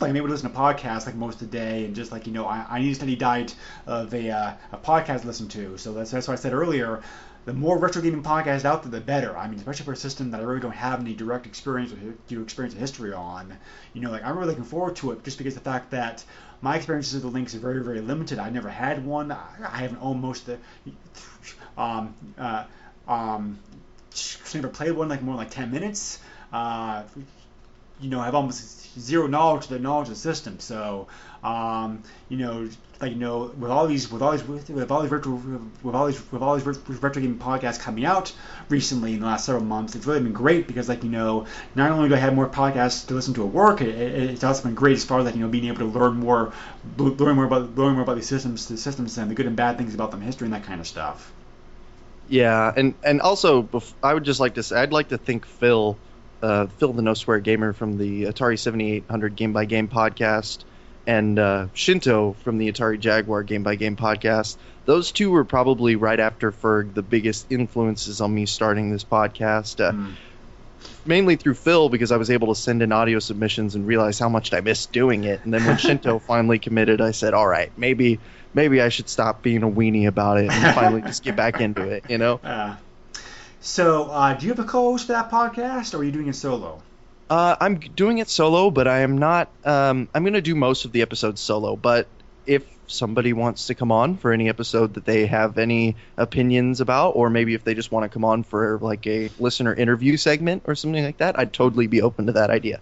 Speaker 3: Like I'm able to listen to podcasts like most of the day, and just like you know, I, I need a steady diet of a, uh, a podcast to listen to. So that's that's why I said earlier the more retro gaming podcasts out there, the better. I mean, especially for a system that I really don't have any direct experience with, you experience of history on. You know, like I'm really looking forward to it just because the fact that my experiences with the Lynx are very, very limited. I never had one. I, haven't owned most of the, um, uh, um, never played one like more than like 10 minutes. Uh, you know, have almost zero knowledge of the knowledge of the system. So, um, you know, like you know, with all these, with all these, with all these virtual, with all these, with all these retro gaming podcasts coming out recently in the last several months, it's really been great because, like you know, not only do I have more podcasts to listen to at work, it, it's also been great as far as like you know being able to learn more, learn more about, learn more about these systems, the systems and the good and bad things about them, history and that kind of stuff.
Speaker 4: Yeah, and and also, I would just like to say, I'd like to thank Phil, uh, Phil the No Swear Gamer from the Atari 7800 Game by Game podcast and uh, Shinto from the Atari Jaguar Game by Game podcast. Those two were probably right after Ferg the biggest influences on me starting this podcast. Uh, mm. Mainly through Phil because I was able to send in audio submissions and realize how much I missed doing it. And then when <laughs> Shinto finally committed, I said, "All right, maybe maybe I should stop being a weenie about it and finally just get back into it." You know.
Speaker 3: Uh, <laughs> so, uh, do you have a co-host for that podcast, or are you doing it solo?
Speaker 4: Uh, I'm doing it solo, but I am not. Um, I'm going to do most of the episodes solo. But if somebody wants to come on for any episode that they have any opinions about, or maybe if they just want to come on for like a listener interview segment or something like that, I'd totally be open to that idea.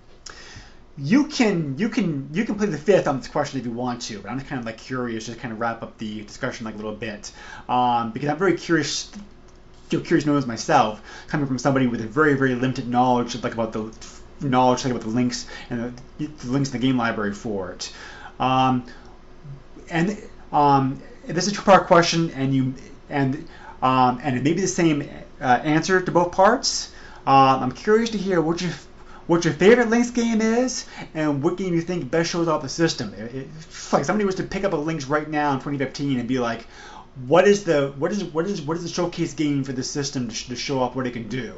Speaker 3: You can you can you can play the fifth on this question if you want to, but I'm just kind of like curious, just kind of wrap up the discussion like a little bit, um, because I'm very curious you know, curious knows myself, coming from somebody with a very, very limited knowledge like about the knowledge like about the Lynx and the, the Lynx in the game library for it. Um, and um, this is a two-part question, and you and um, and it may be the same uh, answer to both parts. Um, I'm curious to hear what your what your favorite Lynx game is, and what game you think best shows off the system. If like somebody was to pick up a Lynx right now in 2015 and be like, what is the what is what is what is the showcase game for the system to, sh- to show off what it can do?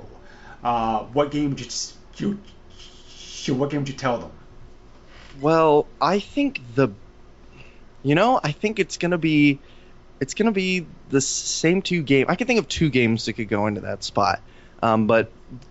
Speaker 3: Uh, what game would you, you what game would you tell them?
Speaker 4: Well, I think the, you know, I think it's gonna be, it's gonna be the same two game. I can think of two games that could go into that spot, um, but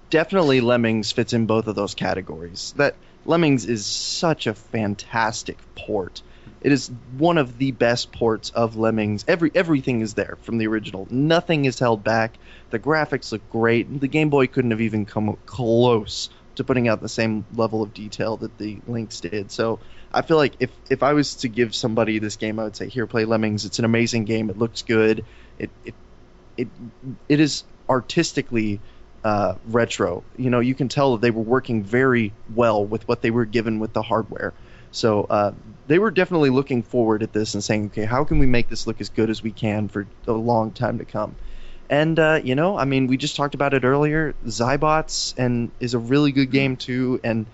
Speaker 4: definitely Lemmings fits in both of those categories. That Lemmings is such a fantastic port. It is one of the best ports of Lemmings. Every everything is there from the original. Nothing is held back. The graphics look great. The Game Boy couldn't have even come close to putting out the same level of detail that the Lynx did. So I feel like if if I was to give somebody this game, I would say here play Lemmings. It's an amazing game. It looks good. It it it it is artistically uh, retro. You know, you can tell that they were working very well with what they were given with the hardware. So uh, they were definitely looking forward at this and saying, okay, how can we make this look as good as we can for a long time to come? And uh, you know, I mean, we just talked about it earlier. Xybots and is a really good game too. And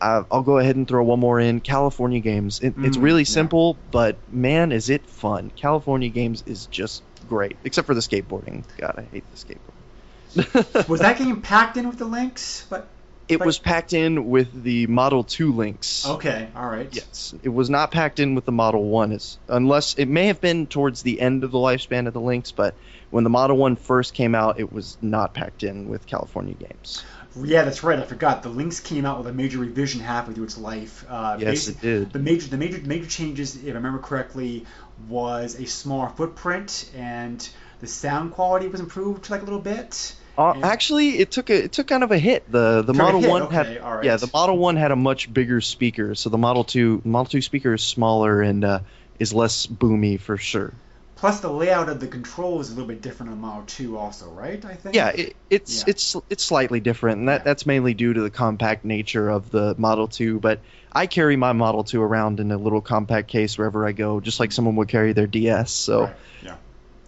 Speaker 4: uh, I'll go ahead and throw one more in. California Games. It, it's
Speaker 3: Mm,
Speaker 4: really
Speaker 3: yeah.
Speaker 4: simple, but man, is it fun! California Games is just great, except for the skateboarding. God, I hate the skateboarding.
Speaker 3: Was that game packed in with the Lynx? But
Speaker 4: It was packed in with the Model 2 Lynx.
Speaker 3: okay, all right.
Speaker 4: Yes, it was not packed in with the Model 1, is, unless it may have been towards the end of the lifespan of the Lynx, but when the Model 1 first came out, it was not packed in with California games.
Speaker 3: Yeah, that's right. I forgot. The Lynx came out with a major revision halfway through its life. Uh,
Speaker 4: Yes, it did.
Speaker 3: The major, the major, major changes, if I remember correctly, was a smaller footprint and the sound quality was improved like a little bit.
Speaker 4: Uh,
Speaker 3: And-
Speaker 4: actually, it took a it took kind of a hit. The the
Speaker 3: Took
Speaker 4: Model One
Speaker 3: okay,
Speaker 4: had
Speaker 3: all right.
Speaker 4: yeah the Model One had a much bigger speaker, so the Model Two Model Two speaker is smaller and uh, is less boomy for sure.
Speaker 3: Plus, the layout of the controls is a little bit different on Model 2, also, right? I think.
Speaker 4: Yeah, it, it's
Speaker 3: Yeah.
Speaker 4: it's it's slightly different, and that,
Speaker 3: Yeah.
Speaker 4: that's mainly due to the compact nature of the Model 2. But I carry my Model 2 around in a little compact case wherever I go, just like someone would carry their DS. So
Speaker 3: Right, Yeah.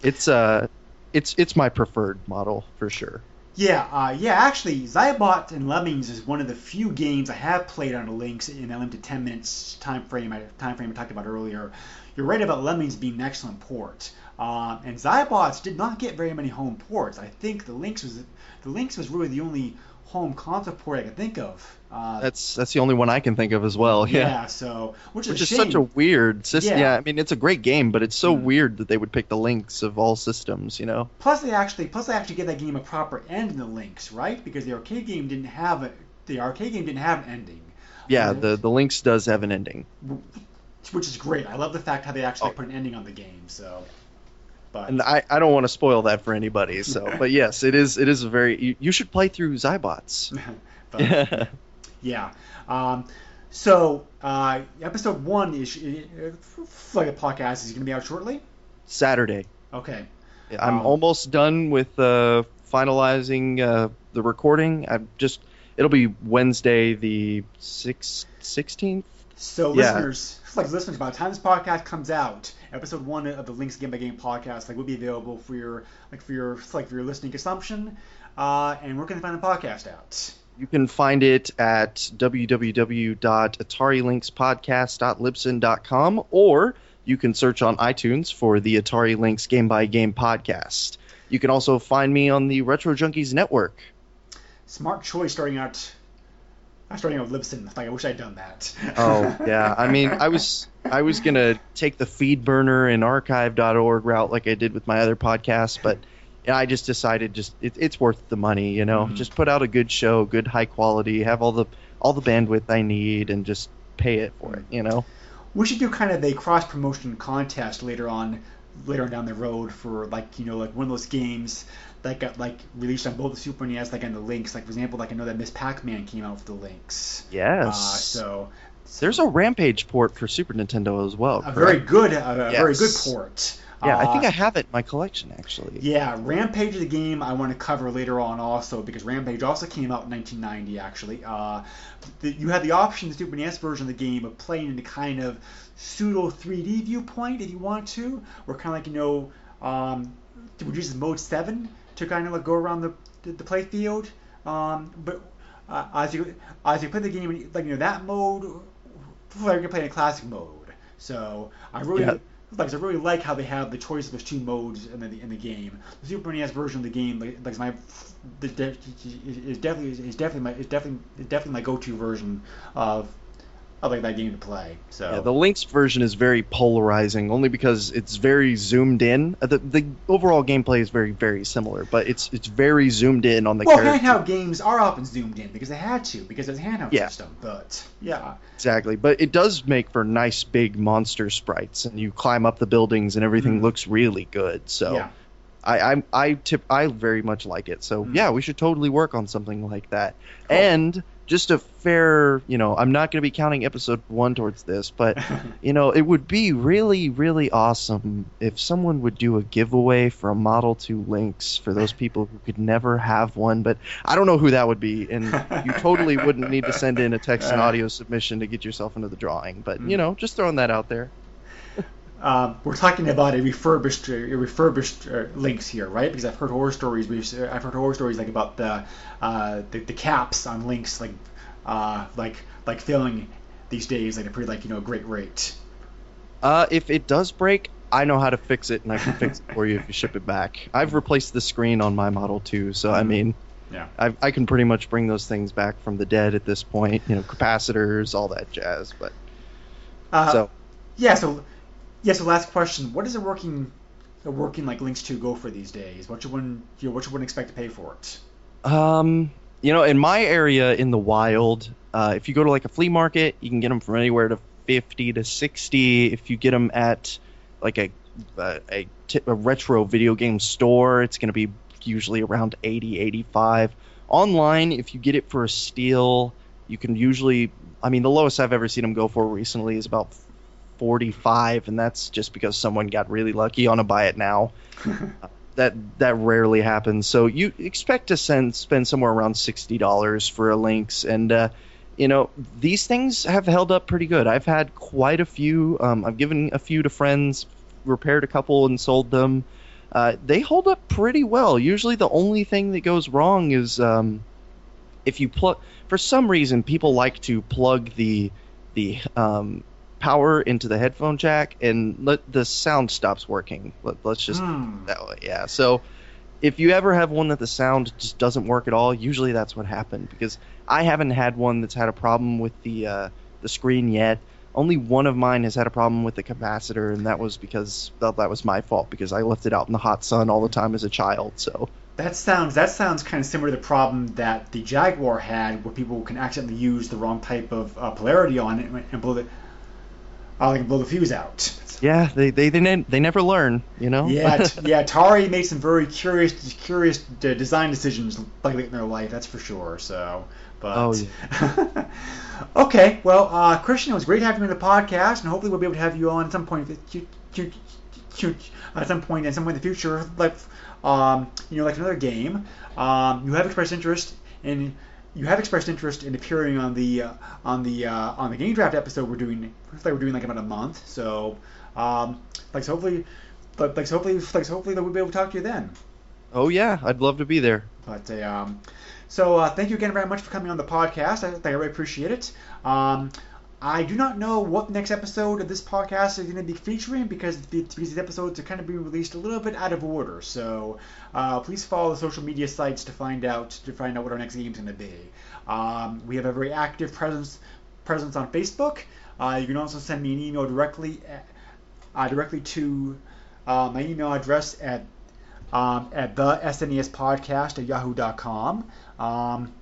Speaker 4: it's uh, it's it's my preferred model for sure.
Speaker 3: Yeah, uh, yeah. Actually, Xybot and Lemmings is one of the few games I have played on the Lynx in a limited 10 minutes time frame. I, time frame I talked about earlier. You're right about Lemmings being an excellent port, uh, and Xybots did not get very many home ports. I think the Lynx was the Lynx was really the only home console port I could think of. Uh,
Speaker 4: That's that's the only one I can think of as well. <laughs>
Speaker 3: yeah.
Speaker 4: Yeah.
Speaker 3: So which is
Speaker 4: Which is such a weird system.
Speaker 3: Yeah.
Speaker 4: Yeah. I mean it's a great game, but it's so
Speaker 3: Mm.
Speaker 4: weird that they would pick the Lynx of all systems. You know.
Speaker 3: Plus, they actually plus they actually get that game a proper end in the Lynx, right? Because the arcade game didn't have a the arcade game didn't have an ending.
Speaker 4: Yeah, the the Lynx does have an ending.
Speaker 3: which is great. I love the fact how they actually
Speaker 4: Oh.
Speaker 3: put an ending on the game. So, but
Speaker 4: And I, I don't want to spoil that for anybody. So, <laughs> but yes, it is it is a very you, you should play through Xybots. <laughs>
Speaker 3: but <laughs> yeah. Um, so uh, episode one is uh, like a podcast is going to be out shortly.
Speaker 4: Saturday.
Speaker 3: Okay.
Speaker 4: I'm
Speaker 3: Um,
Speaker 4: almost done with uh, finalizing uh, the recording. I'm just it'll be Wednesday the six, 16th.
Speaker 3: So
Speaker 4: Yeah.
Speaker 3: listeners, like listeners, by the time this podcast comes out, episode one of the Lynx Game by Game podcast like will be available for your like for your like for your listening consumption. Uh, and where can they find the podcast out?
Speaker 4: You can find it at www.atarilinkspodcast.libsyn.com or you can search on iTunes for the Atari Lynx Game by Game podcast. You can also find me on the Retro Junkies Network.
Speaker 3: Smart choice starting out. I'm starting with Libsyn. Like I wish I'd done that. <laughs>
Speaker 4: Oh yeah, I mean, I was I was gonna take the feed burner and archive.org route like I did with my other podcasts, but I just decided just it, it's worth the money, you know.
Speaker 3: Mhm.
Speaker 4: Just put out a good show, good high quality, have all the all the bandwidth I need, and just pay it for it, you know.
Speaker 3: we should do kind of a cross promotion contest later on, later on down the road for like you know like one of those games that got like released on both the Super NES, like on the Lynx. Like for example, like I know that Ms. Pac-Man came out for the Lynx.
Speaker 4: Yes.
Speaker 3: Uh, so
Speaker 4: There's a Rampage port for Super Nintendo as well.
Speaker 3: a very good, a, a very good port.
Speaker 4: Yeah, I
Speaker 3: Uh,
Speaker 4: think I have it in my collection actually.
Speaker 3: Yeah, Rampage is a game I want to cover later on also because Rampage also came out in 1990 actually. Uh, the, you had the option, the Super NES version of the game, of playing in a kind of pseudo 3D viewpoint if you want to, or kind of like you know, um, would use mode seven to kind of like go around the the, play field. Um, but uh, as you as you play the game, like you know that mode, like you're playing a classic mode. So I really
Speaker 4: Yeah.
Speaker 3: like I really like how they have the choice of those two modes in the in the game. The Super NES version of the game, like, like my, the, is definitely is definitely my is definitely is definitely my go-to version of of like that game to play. So
Speaker 4: Yeah, the Lynx version is very polarizing, only because it's very zoomed in. Uh, The, the overall gameplay is very, very similar, but it's it's very zoomed in on the
Speaker 3: well,
Speaker 4: character.
Speaker 3: handheld games are often zoomed in because they had to because it's a handheld
Speaker 4: Yeah.
Speaker 3: system. But yeah,
Speaker 4: Exactly, but it does make for nice big monster sprites, and you climb up the buildings, and everything
Speaker 3: Mhm.
Speaker 4: looks really good. So
Speaker 3: yeah.
Speaker 4: I, I I tip I very much like it. So
Speaker 3: Mhm.
Speaker 4: yeah, we should totally work on something like that.
Speaker 3: Cool.
Speaker 4: And just a fair, you know, I'm not going to be counting episode one towards this, but, <laughs> you know, it would be really, really awesome if someone would do a giveaway for a Model 2 Lynx for those <laughs> people who could never have one. But I don't know who that would be, and you totally wouldn't need to send in a text and <laughs> audio submission to get yourself into the drawing. But, you mm. know, just throwing that out there.
Speaker 3: Um, we're talking about a refurbished, a refurbished uh, Lynx here, right? Because I've heard horror stories. I've heard horror stories like about the uh, the, the, caps on Lynx, like uh, like like failing these days at a pretty like you know great rate.
Speaker 4: Uh, if it does break, I know how to fix it, and I can fix it for you if you ship it back. <laughs> I've replaced the screen on my Model too, so I mm-hmm. mean,
Speaker 3: yeah,
Speaker 4: I, I can pretty much bring those things back from the dead at this point. You know, capacitors, all that jazz. But
Speaker 3: uh, so yeah, so yeah, so last question: What is a working a working like Lynx to go for these days? What should one you know, what should one expect to pay for it?
Speaker 4: Um, you know, in my area in the wild, uh, if you go to like a flea market, you can get them from anywhere to fifty to sixty. If you get them at like a a, a, t- a retro video game store, it's going to be usually around 80, 85. Online, if you get it for a steal, you can usually. I mean, the lowest I've ever seen them go for recently is about 45, and that's just because someone got really lucky on a buy it now. <laughs> that that rarely happens. So you expect to send spend somewhere around sixty dollars for a Lynx, and uh, you know these things have held up pretty good. I've had quite a few. Um, I've given a few to friends, repaired a couple, and sold them. Uh, they hold up pretty well. Usually, the only thing that goes wrong is um, if you plug. For some reason, people like to plug the the um, power into the headphone jack and let the sound stops working. Let, us just mm. that way. Yeah. So if you ever have one that the sound just doesn't work at all, usually that's what happened because I haven't had one that's had a problem with the uh, the screen yet. Only one of mine has had a problem with the capacitor, and that was because well, that was my fault because I left it out in the hot sun all the time as a child. So
Speaker 3: that sounds that sounds kind of similar to the problem that the Jaguar had, where people can accidentally use the wrong type of uh, polarity on it and blow the they can blow the fuse out.
Speaker 4: Yeah, they they they, ne- they never learn, you know.
Speaker 3: yeah, <laughs> t- yeah. Atari made some very curious curious d- design decisions late in their life. That's for sure. So, but
Speaker 4: oh yeah. <laughs>
Speaker 3: okay, well, uh, Christian, it was great having you on the podcast, and hopefully we'll be able to have you on at some point. At some point, in some point in the future, like um, you know, like another game. Um, you have expressed interest in you have expressed interest in appearing on the uh, on the uh, on the game draft episode we're doing like we're doing like about a month so um, like so hopefully like, like so hopefully like so hopefully that we'll be able to talk to you then.
Speaker 4: Oh yeah i'd love to be there.
Speaker 3: But uh, um, so uh, thank you again very much for coming on the podcast. I, I really appreciate it. Um, I do not know what next episode of this podcast is going to be featuring because these episodes are kind of being released a little bit out of order. So uh, please follow the social media sites to find out to find out what our next game is going to be. Um, we have a very active presence presence on Facebook. Uh, you can also send me an email directly at, uh, directly to uh, my email address at um, at the SNES podcast at yahoo.com. Um,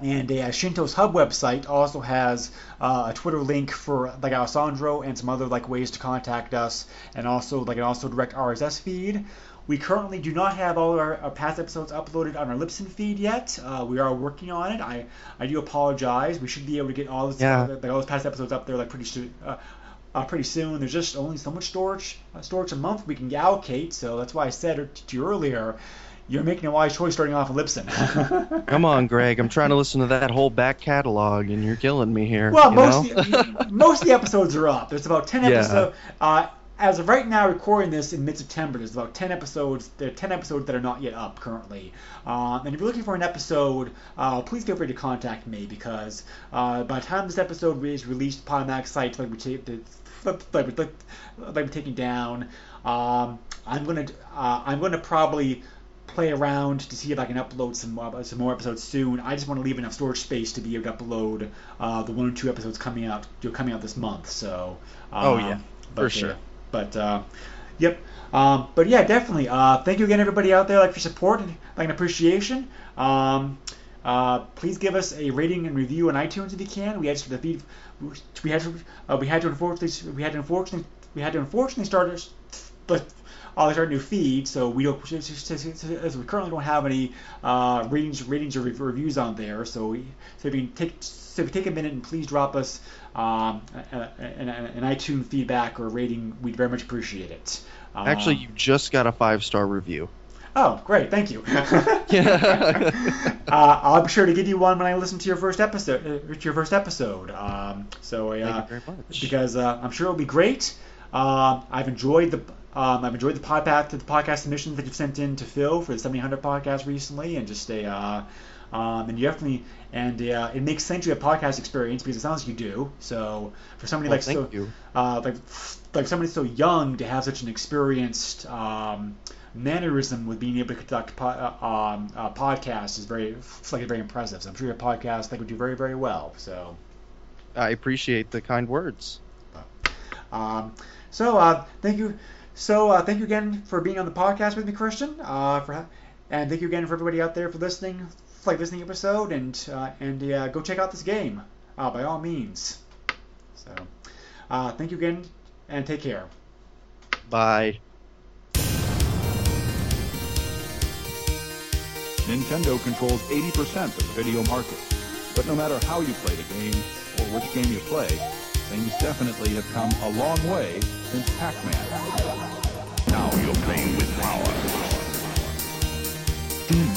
Speaker 3: and uh, Shinto's Hub website also has uh, a Twitter link for like Alessandro and some other like ways to contact us, and also like an also direct RSS feed. We currently do not have all our, our past episodes uploaded on our Libsyn feed yet. Uh, we are working on it. I, I do apologize. We should be able to get all, this, yeah. like, all those past episodes up there like pretty soon. Uh, uh, pretty soon. There's just only so much storage uh, storage a month we can allocate, so that's why I said to you earlier you're making a wise choice starting off with Libsyn. <laughs>
Speaker 4: Come on, Greg. I'm trying to listen to that whole back catalog, and you're killing me here.
Speaker 3: Well, most of the, <laughs> most of the episodes are up. There's about ten yeah. episodes. Uh, as of right now, recording this in mid-September, there's about ten episodes. There are ten episodes that are not yet up currently. Uh, and if you're looking for an episode, uh, please feel free to contact me because uh, by the time this episode is released, Podomatic sites like we take like, like, like, like we're taking down. Um, I'm gonna uh, I'm gonna probably play around to see if I can upload some uh, some more episodes soon. I just want to leave enough storage space to be able to upload uh, the one or two episodes coming out coming out this month. So
Speaker 4: um, oh yeah,
Speaker 3: but,
Speaker 4: for sure.
Speaker 3: but uh, yep. Um, but yeah, definitely. Uh, thank you again, everybody out there, like for support and like an appreciation. Um, uh, please give us a rating and review on iTunes if you can. We had to the we had to uh, we had to unfortunately we had to unfortunately we had to unfortunately start but there's our new feed, so we don't as we currently don't have any uh, ratings ratings or reviews on there. So we, so if you take so if you take a minute and please drop us um, an, an, iTunes feedback or rating, we'd very much appreciate it.
Speaker 4: Um, Actually, you just got a five star review.
Speaker 3: Oh, great! Thank you. <laughs> <laughs> uh, I'll be sure to give you one when I listen to your first episode. Uh, your first episode. Um, so uh, because uh, I'm sure it'll be great. Uh, I've enjoyed the um, I've enjoyed the podcast the podcast submissions that you've sent in to Phil for the 700 podcast recently, and just a uh, um, and you definitely and uh, it makes sense you have podcast experience because it sounds like you do. So for somebody well, like so uh, like like somebody so young to have such an experienced um, mannerism with being able to conduct po- uh, um, uh, podcasts is very it's like very impressive. So I'm sure your podcast like would do very very well. So
Speaker 4: I appreciate the kind words.
Speaker 3: Um, so uh, thank you so uh, thank you again for being on the podcast with me, Christian. Uh, for and thank you again for everybody out there for listening, like listening episode, and uh, and uh, go check out this game uh, by all means. So uh, thank you again, and take care.
Speaker 4: Bye.
Speaker 5: Nintendo controls 80% of the video market. But no matter how you play the game, or which game you play, things definitely have come a long way since Pac-Man.
Speaker 6: Now you're playing with power. Deep